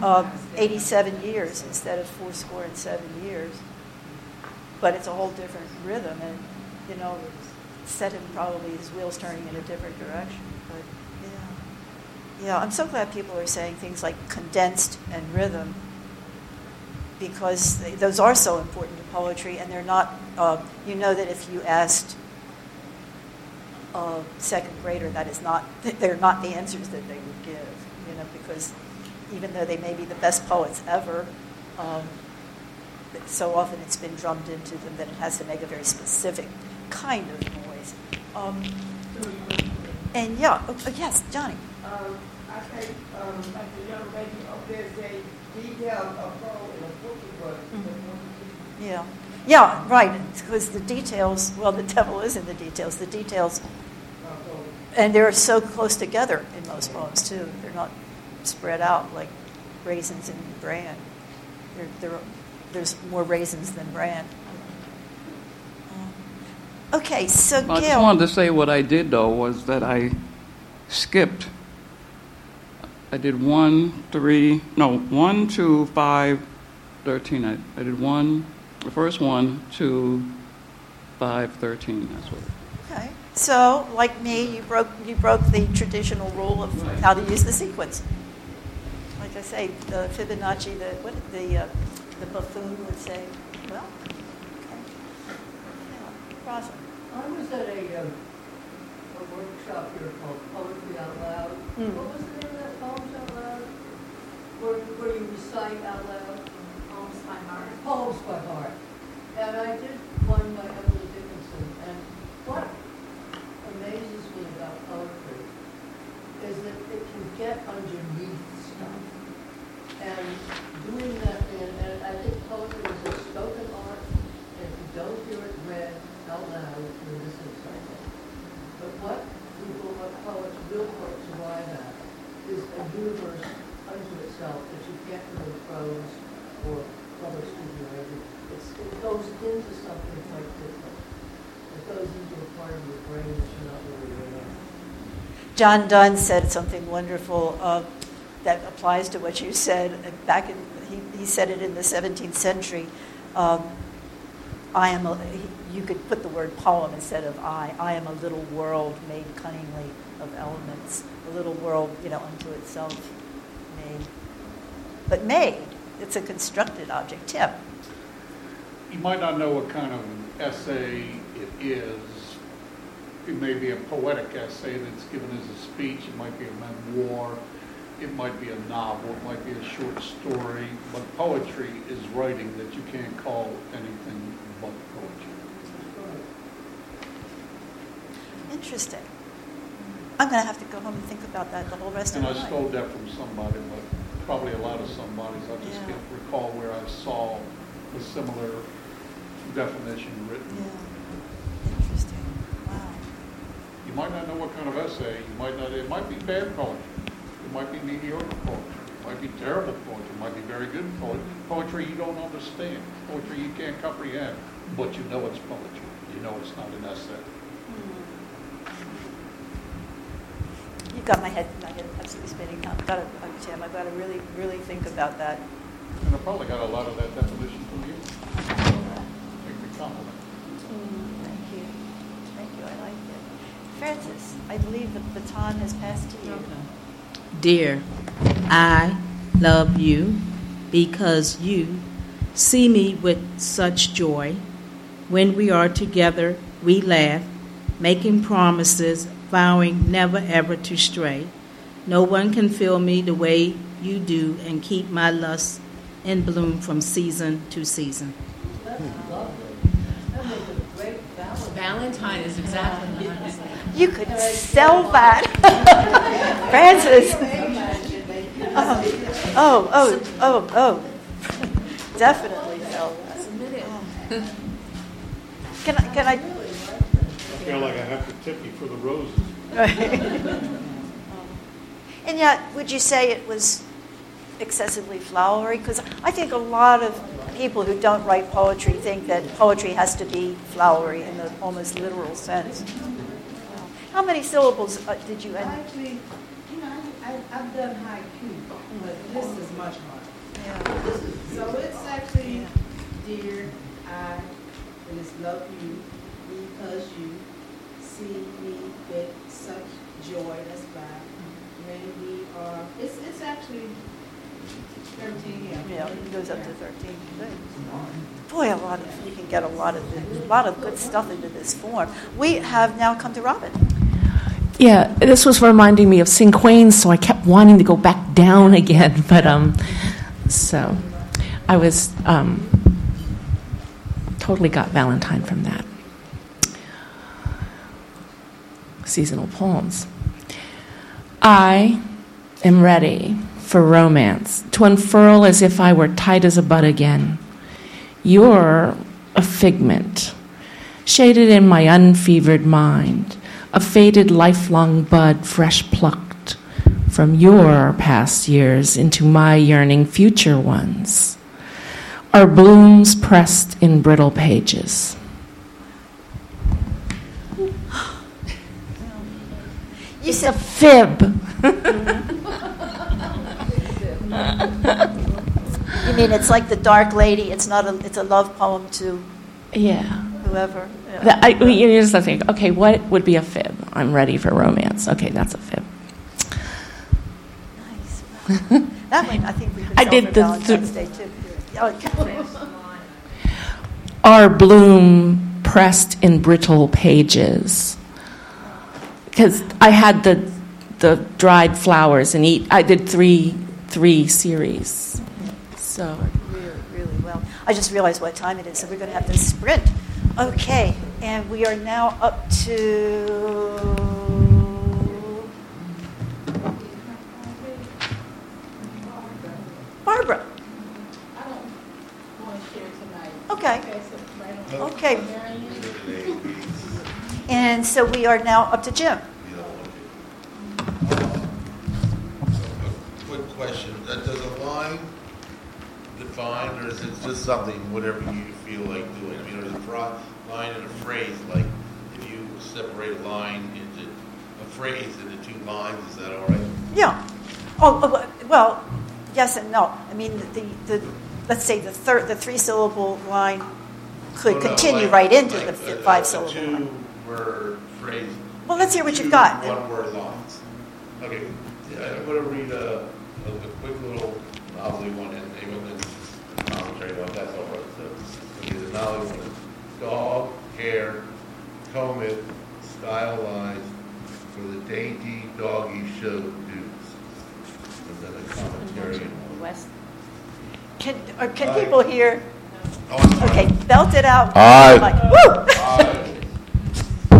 uh, 87 years instead of four score and seven years. But it's a whole different rhythm, and, you know, set him probably his wheels turning in a different direction. But, yeah. Yeah, I'm so glad people are saying things like condensed and rhythm because they, those are so important to poetry, and they're not. Uh, you know that if you asked a second grader, that is not. They're not the answers that they would give. You know, because even though they may be the best poets ever, um, so often it's been drummed into them that it has to make a very specific kind of noise. Um, and yeah, oh, oh, yes, Johnny. Um, I think, um, like the young lady up there say, details are pro in a book was. Yeah. Yeah, right. Because the details, well, the devil is in the details. The details, and they're so close together in most poems, too. They're not spread out like raisins in bran. They're, they're, there's more raisins than bran. Um, okay, so I just wanted to say what I did though was that I skipped. I did one, three, no, one, two, five, thirteen. I, I did one, the first one, two, five, thirteen. That's what. Okay. So, like me, you broke you broke the traditional rule of how to use the sequence. Like I say, the Fibonacci, the what the uh, the buffoon would say. Well, okay. Yeah. Rosa. I was at a, um, a workshop here called Poetry Out Loud. Mm. What was the name of that, Poems Out Loud? Where, where you recite out loud? Poems by heart. Poems by heart. And I did one by Emily Dickinson, and what amazes me about poetry is that it can get underneath stuff. And doing that, and, and I think poetry is a spoken art, and if you don't hear it read out loud, you're missing something. But what people, what poets will arrive at is a universe unto itself that you get from the prose or public speaking or whatever. It's, it goes into something quite different. It goes into a part of your brain that you're not really aware of. John Donne said something wonderful uh, that applies to what you said back in. He, he said it in the 17th century. Um, I am. A, you could put the word poem instead of I. I am a little world made cunningly of elements. A little world, you know, unto itself made. But made. It's a constructed object. Tim. You might not know what kind of essay it is. It may be a poetic essay that's given as a speech, it might be a memoir, it might be a novel, it might be a short story, but poetry is writing that you can't call anything but poetry. Interesting. I'm going to have to go home and think about that the whole rest And of I the night. stole that from somebody, but probably a lot of somebody's, I just Yeah. can't recall where I saw a similar definition written. Yeah. Interesting. Wow. You might not know what kind of essay, you might not, it might be bad poetry, it might be mediocre poetry, it might be terrible poetry, it might be very good poetry, poetry you don't understand, poetry you can't comprehend, but you know it's poetry, you know it's not an essay. Hmm. You've got my head, my head absolutely spinning. I've got to, Tim, I've got to really, really think about that. And I probably got a lot of that definition from you. Make me compliment. Hmm, thank you. Thank you, I like it. Francis, I believe the baton has passed to you. Dear, I love you because you see me with such joy. When we are together, we laugh, making promises, vowing never ever to stray. No one can feel me the way you do and keep my lust in bloom from season to season. That's lovely. That Valentine is exactly what I was saying. You could sell that. Francis. Oh, oh, oh, oh, oh. Definitely sell that. Can I, can I? I feel like I have to tip you for the roses. And yet, would you say it was excessively flowery? Because I think a lot of people who don't write poetry think that poetry has to be flowery in the almost literal sense. How many syllables uh, did you end? Actually, you know, I, I've done haiku, but this is much harder. Yeah. Is- So it's actually, dear, I, and it's love you because you see me with such joy, that's five. When we are, it's, it's actually thirteen, yeah. Yeah, it goes up to 13. Good. Boy, a lot of, you can get a lot of, a lot of good stuff into this form. We have now come to Robin. Yeah, this was reminding me of Cinquain, so I kept wanting to go back down again. But um, so I was um, totally got Valentine from that. Seasonal poems. I am ready for romance to unfurl as if I were tight as a bud again. You're a figment, shaded in my unfevered mind, a faded lifelong bud fresh plucked from your past years into my yearning future ones. Are blooms pressed in brittle pages. You said fib. You mean it's like the Dark Lady? It's not a. It's a love poem to. Yeah. Whoever. Yeah. I, you just have think, okay, what would be a fib? I'm ready for romance. Okay, that's a fib. Nice. that one, I think we could I did the th- Day too. Oh. Are bloom pressed in brittle pages? Because I had the the dried flowers and eat. I did three three series. Mm-hmm. So really, really well. I just realized what time it is, so we're going to have to sprint. Okay, and we are now up to. Barbara. I don't want to share tonight. Okay. Okay. And so we are now up to Jim. Quick question, Uh, does a line define, or is it just something, whatever you feel like doing? I mean, a line in a phrase, like, if you separate a line into, a phrase into two lines, is that all right? Yeah. Oh, oh, well, yes and no. I mean, the, the, let's say the third, the three-syllable line could Oh, no, continue like- right into like the a- fi- a- five-syllable A line. two-word phrase. Well, let's hear what Two you've got. One-word lines. Okay, yeah, I'm gonna read a, a a quick little novelty one, and then, commentary about that's all right. So, okay, the novelty one dog, hair, comb it, stylized for the dainty doggy show dudes. And then a commentary. West. Can, or can Aye. people hear? Oh, I'm sorry. Okay, belt it out. Aye. Like, woo!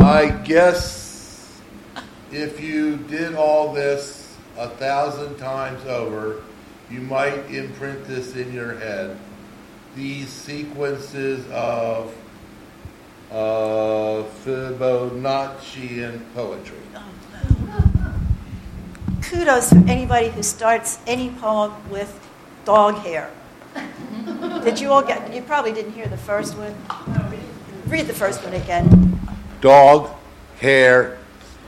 I guess if you did all this a thousand times over, you might imprint this in your head. These sequences of uh, Fibonaccian poetry. Kudos for anybody who starts any poem with dog hair. Did you all get, you probably didn't hear the first one. Read the first one again. Dog, hair,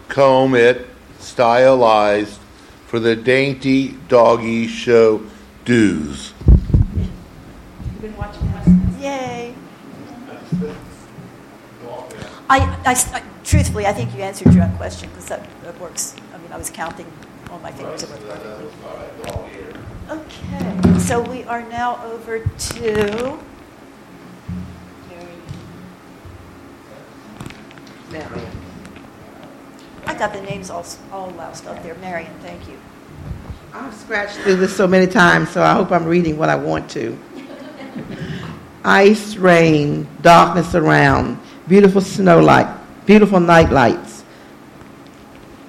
comb it, stylized for the dainty doggy show dues. Yay. I, I, I- truthfully, I think you answered your own question because that, that works. I mean, I was counting on my fingers. It worked perfectly. Okay, so we are now over to. Marion. I got the names all, all loused up there. Marion, thank you. I've scratched through this so many times, so I hope I'm reading what I want to. Ice, rain, darkness around, beautiful snow light, beautiful night lights,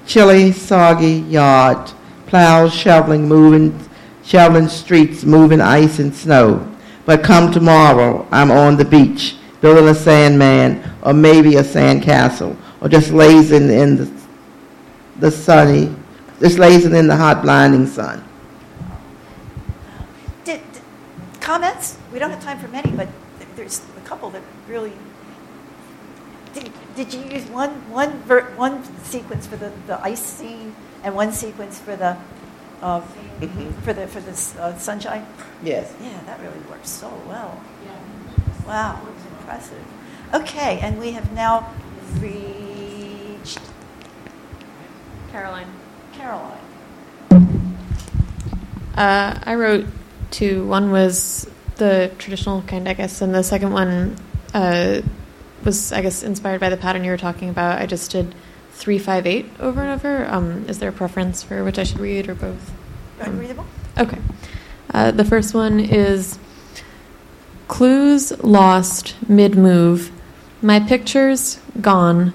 chilly, soggy yard, plows shoveling, moving, shoveling streets, moving ice and snow. But come tomorrow, I'm on the beach, building a sandman, or maybe a sandcastle, or just lazing in the, the sunny, just lazing in the hot, blinding sun. Did, did- comments? We don't have time for many, but there's a couple that really. Did, did you use one one ver, one sequence for the, the ice scene and one sequence for the uh, for the for the uh, sunshine? Yes. Yeah, that really works so well. Wow, impressive. Okay, and we have now reached Caroline. Caroline. Uh, I wrote two. One was the traditional kind, I guess, and the second one uh, was, I guess, inspired by the pattern you were talking about. I just did three, five, eight over and over. Um, is there a preference for which I should read or both? Um, Readable? Okay. Uh, the first one is clues lost mid move. My pictures gone.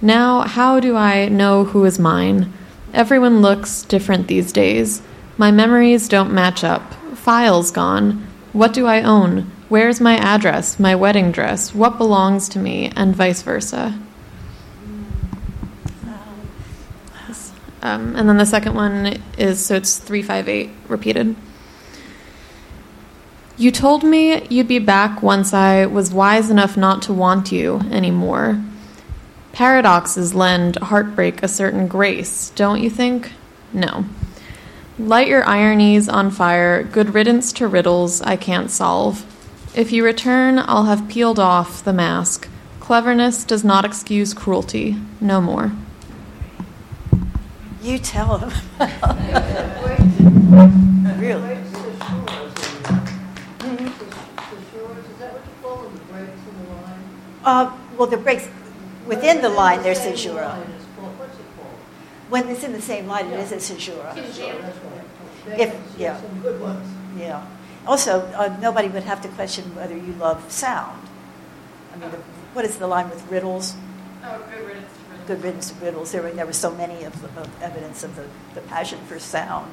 Now, how do I know who is mine? Everyone looks different these days. My memories don't match up. Files gone. What do I own? Where's my address, my wedding dress? What belongs to me, and vice versa? Um, and then the second one is so it's 358 repeated. You told me you'd be back once I was wise enough not to want you anymore. Paradoxes lend heartbreak a certain grace, don't you think? No. Light your ironies on fire, good riddance to riddles I can't solve. If you return, I'll have peeled off the mask. Cleverness does not excuse cruelty. No more. You tell them. really? Uh, well, the breaks within the line, there's caesura. When it's in the same line, it is a caesura. If, yeah. Some good ones. Yeah. Also, uh, nobody would have to question whether you love sound. I mean, the, what is the line with riddles? Oh, good riddance to riddles. Good riddance to riddles. There were, there were so many of, of evidence of the, the passion for sound,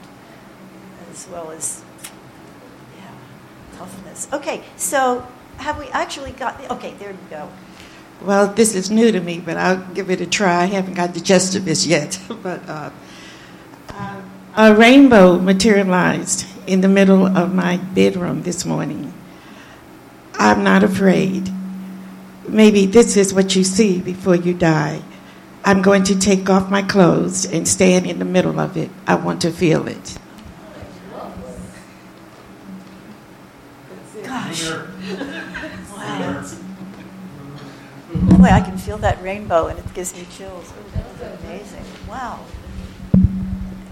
as well as yeah, toughness. Okay, so have we actually got? Okay, there you go. Well, this is new to me, but I'll give it a try. I haven't got the gist of this yet. but uh, uh, a rainbow materialized in the middle of my bedroom this morning. I'm not afraid. maybe this is what you see before you die. I'm going to take off my clothes and stand in the middle of it. I want to feel it. Gosh. Wow. Boy, I can feel that rainbow and it gives me chills. Ooh, that's amazing. Wow.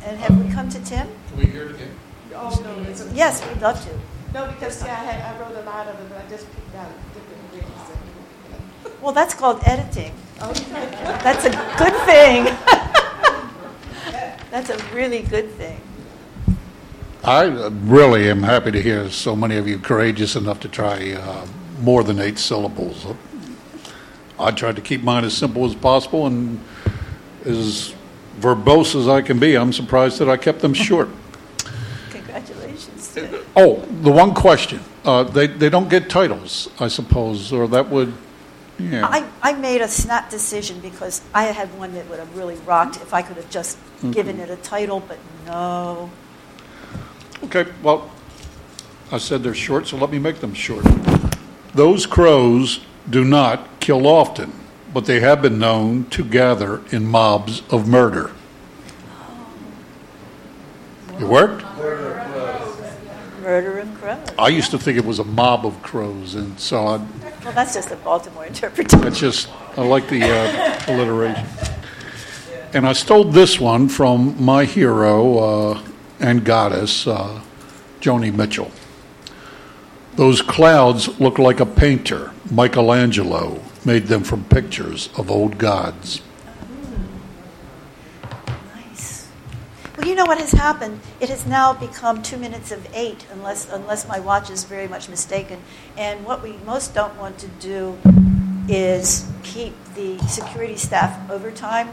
And have we come to Tim? Can we hear it again? Oh, no, it's a- Yes, we'd love to. No, because see, I had, I wrote a lot of them, but I just picked out different things. Well, that's called editing. Oh, okay. That's a good thing. That's a really good thing. I uh, really am happy to hear so many of you courageous enough to try uh, more than eight syllables. I tried to keep mine as simple as possible and as verbose as I can be. I'm surprised that I kept them short. Oh, the one question. Uh, they, they don't get titles, I suppose, or that would, yeah. I, I made a snap decision because I had one that would have really rocked if I could have just given it a title, but no. Okay, well, I said they're short, so let me make them short. Those crows do not kill often, but they have been known to gather in mobs of murder. It worked? Murder of crows. I used to think it was a mob of crows, and so I, Well, that's just a Baltimore interpretation. It's just, I like the uh, alliteration. And I stole this one from my hero uh, and goddess, uh, Joni Mitchell. Those clouds look like a painter, Michelangelo, made them from pictures of old gods. Nice. Well, you know what has happened? It has now become two minutes of eight, unless unless my watch is very much mistaken. And what we most don't want to do is keep the security staff overtime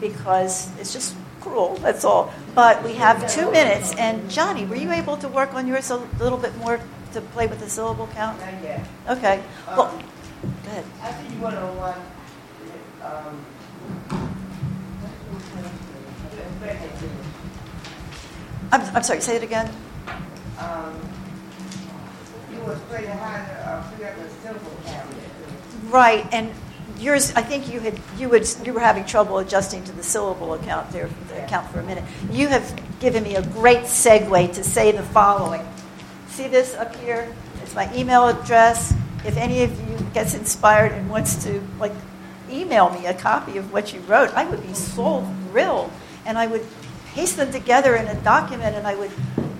because it's just cruel. That's all. But we have two minutes. And Johnny, were you able to work on yours a little bit more to play with the syllable count? Not yet. Okay. Well, Um, go ahead. I see you one on one, um. I'm, I'm sorry. Say it again. Um, you were how to, uh, figure out the syllable. Right, and yours, I think you had, you would, you were having trouble adjusting to the syllable account there, the account for a minute. You have given me a great segue to say the following. See this up here? It's my email address. If any of you gets inspired and wants to, like, email me a copy of what you wrote, I would be so thrilled. And I would paste them together in a document and I would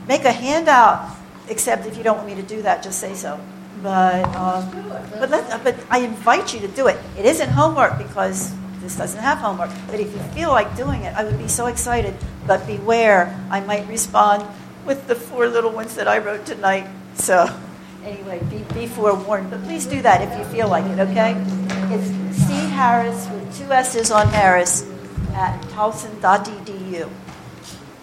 make a handout, except if you don't want me to do that, just say so. But, um, but, let, but I invite you to do it. It isn't homework because this doesn't have homework. But if you feel like doing it, I would be so excited. But beware, I might respond with the four little ones that I wrote tonight. So, anyway, be, be forewarned. But please do that if you feel like it, okay? It's C. Harriss with two S's on Harriss at towson.edu.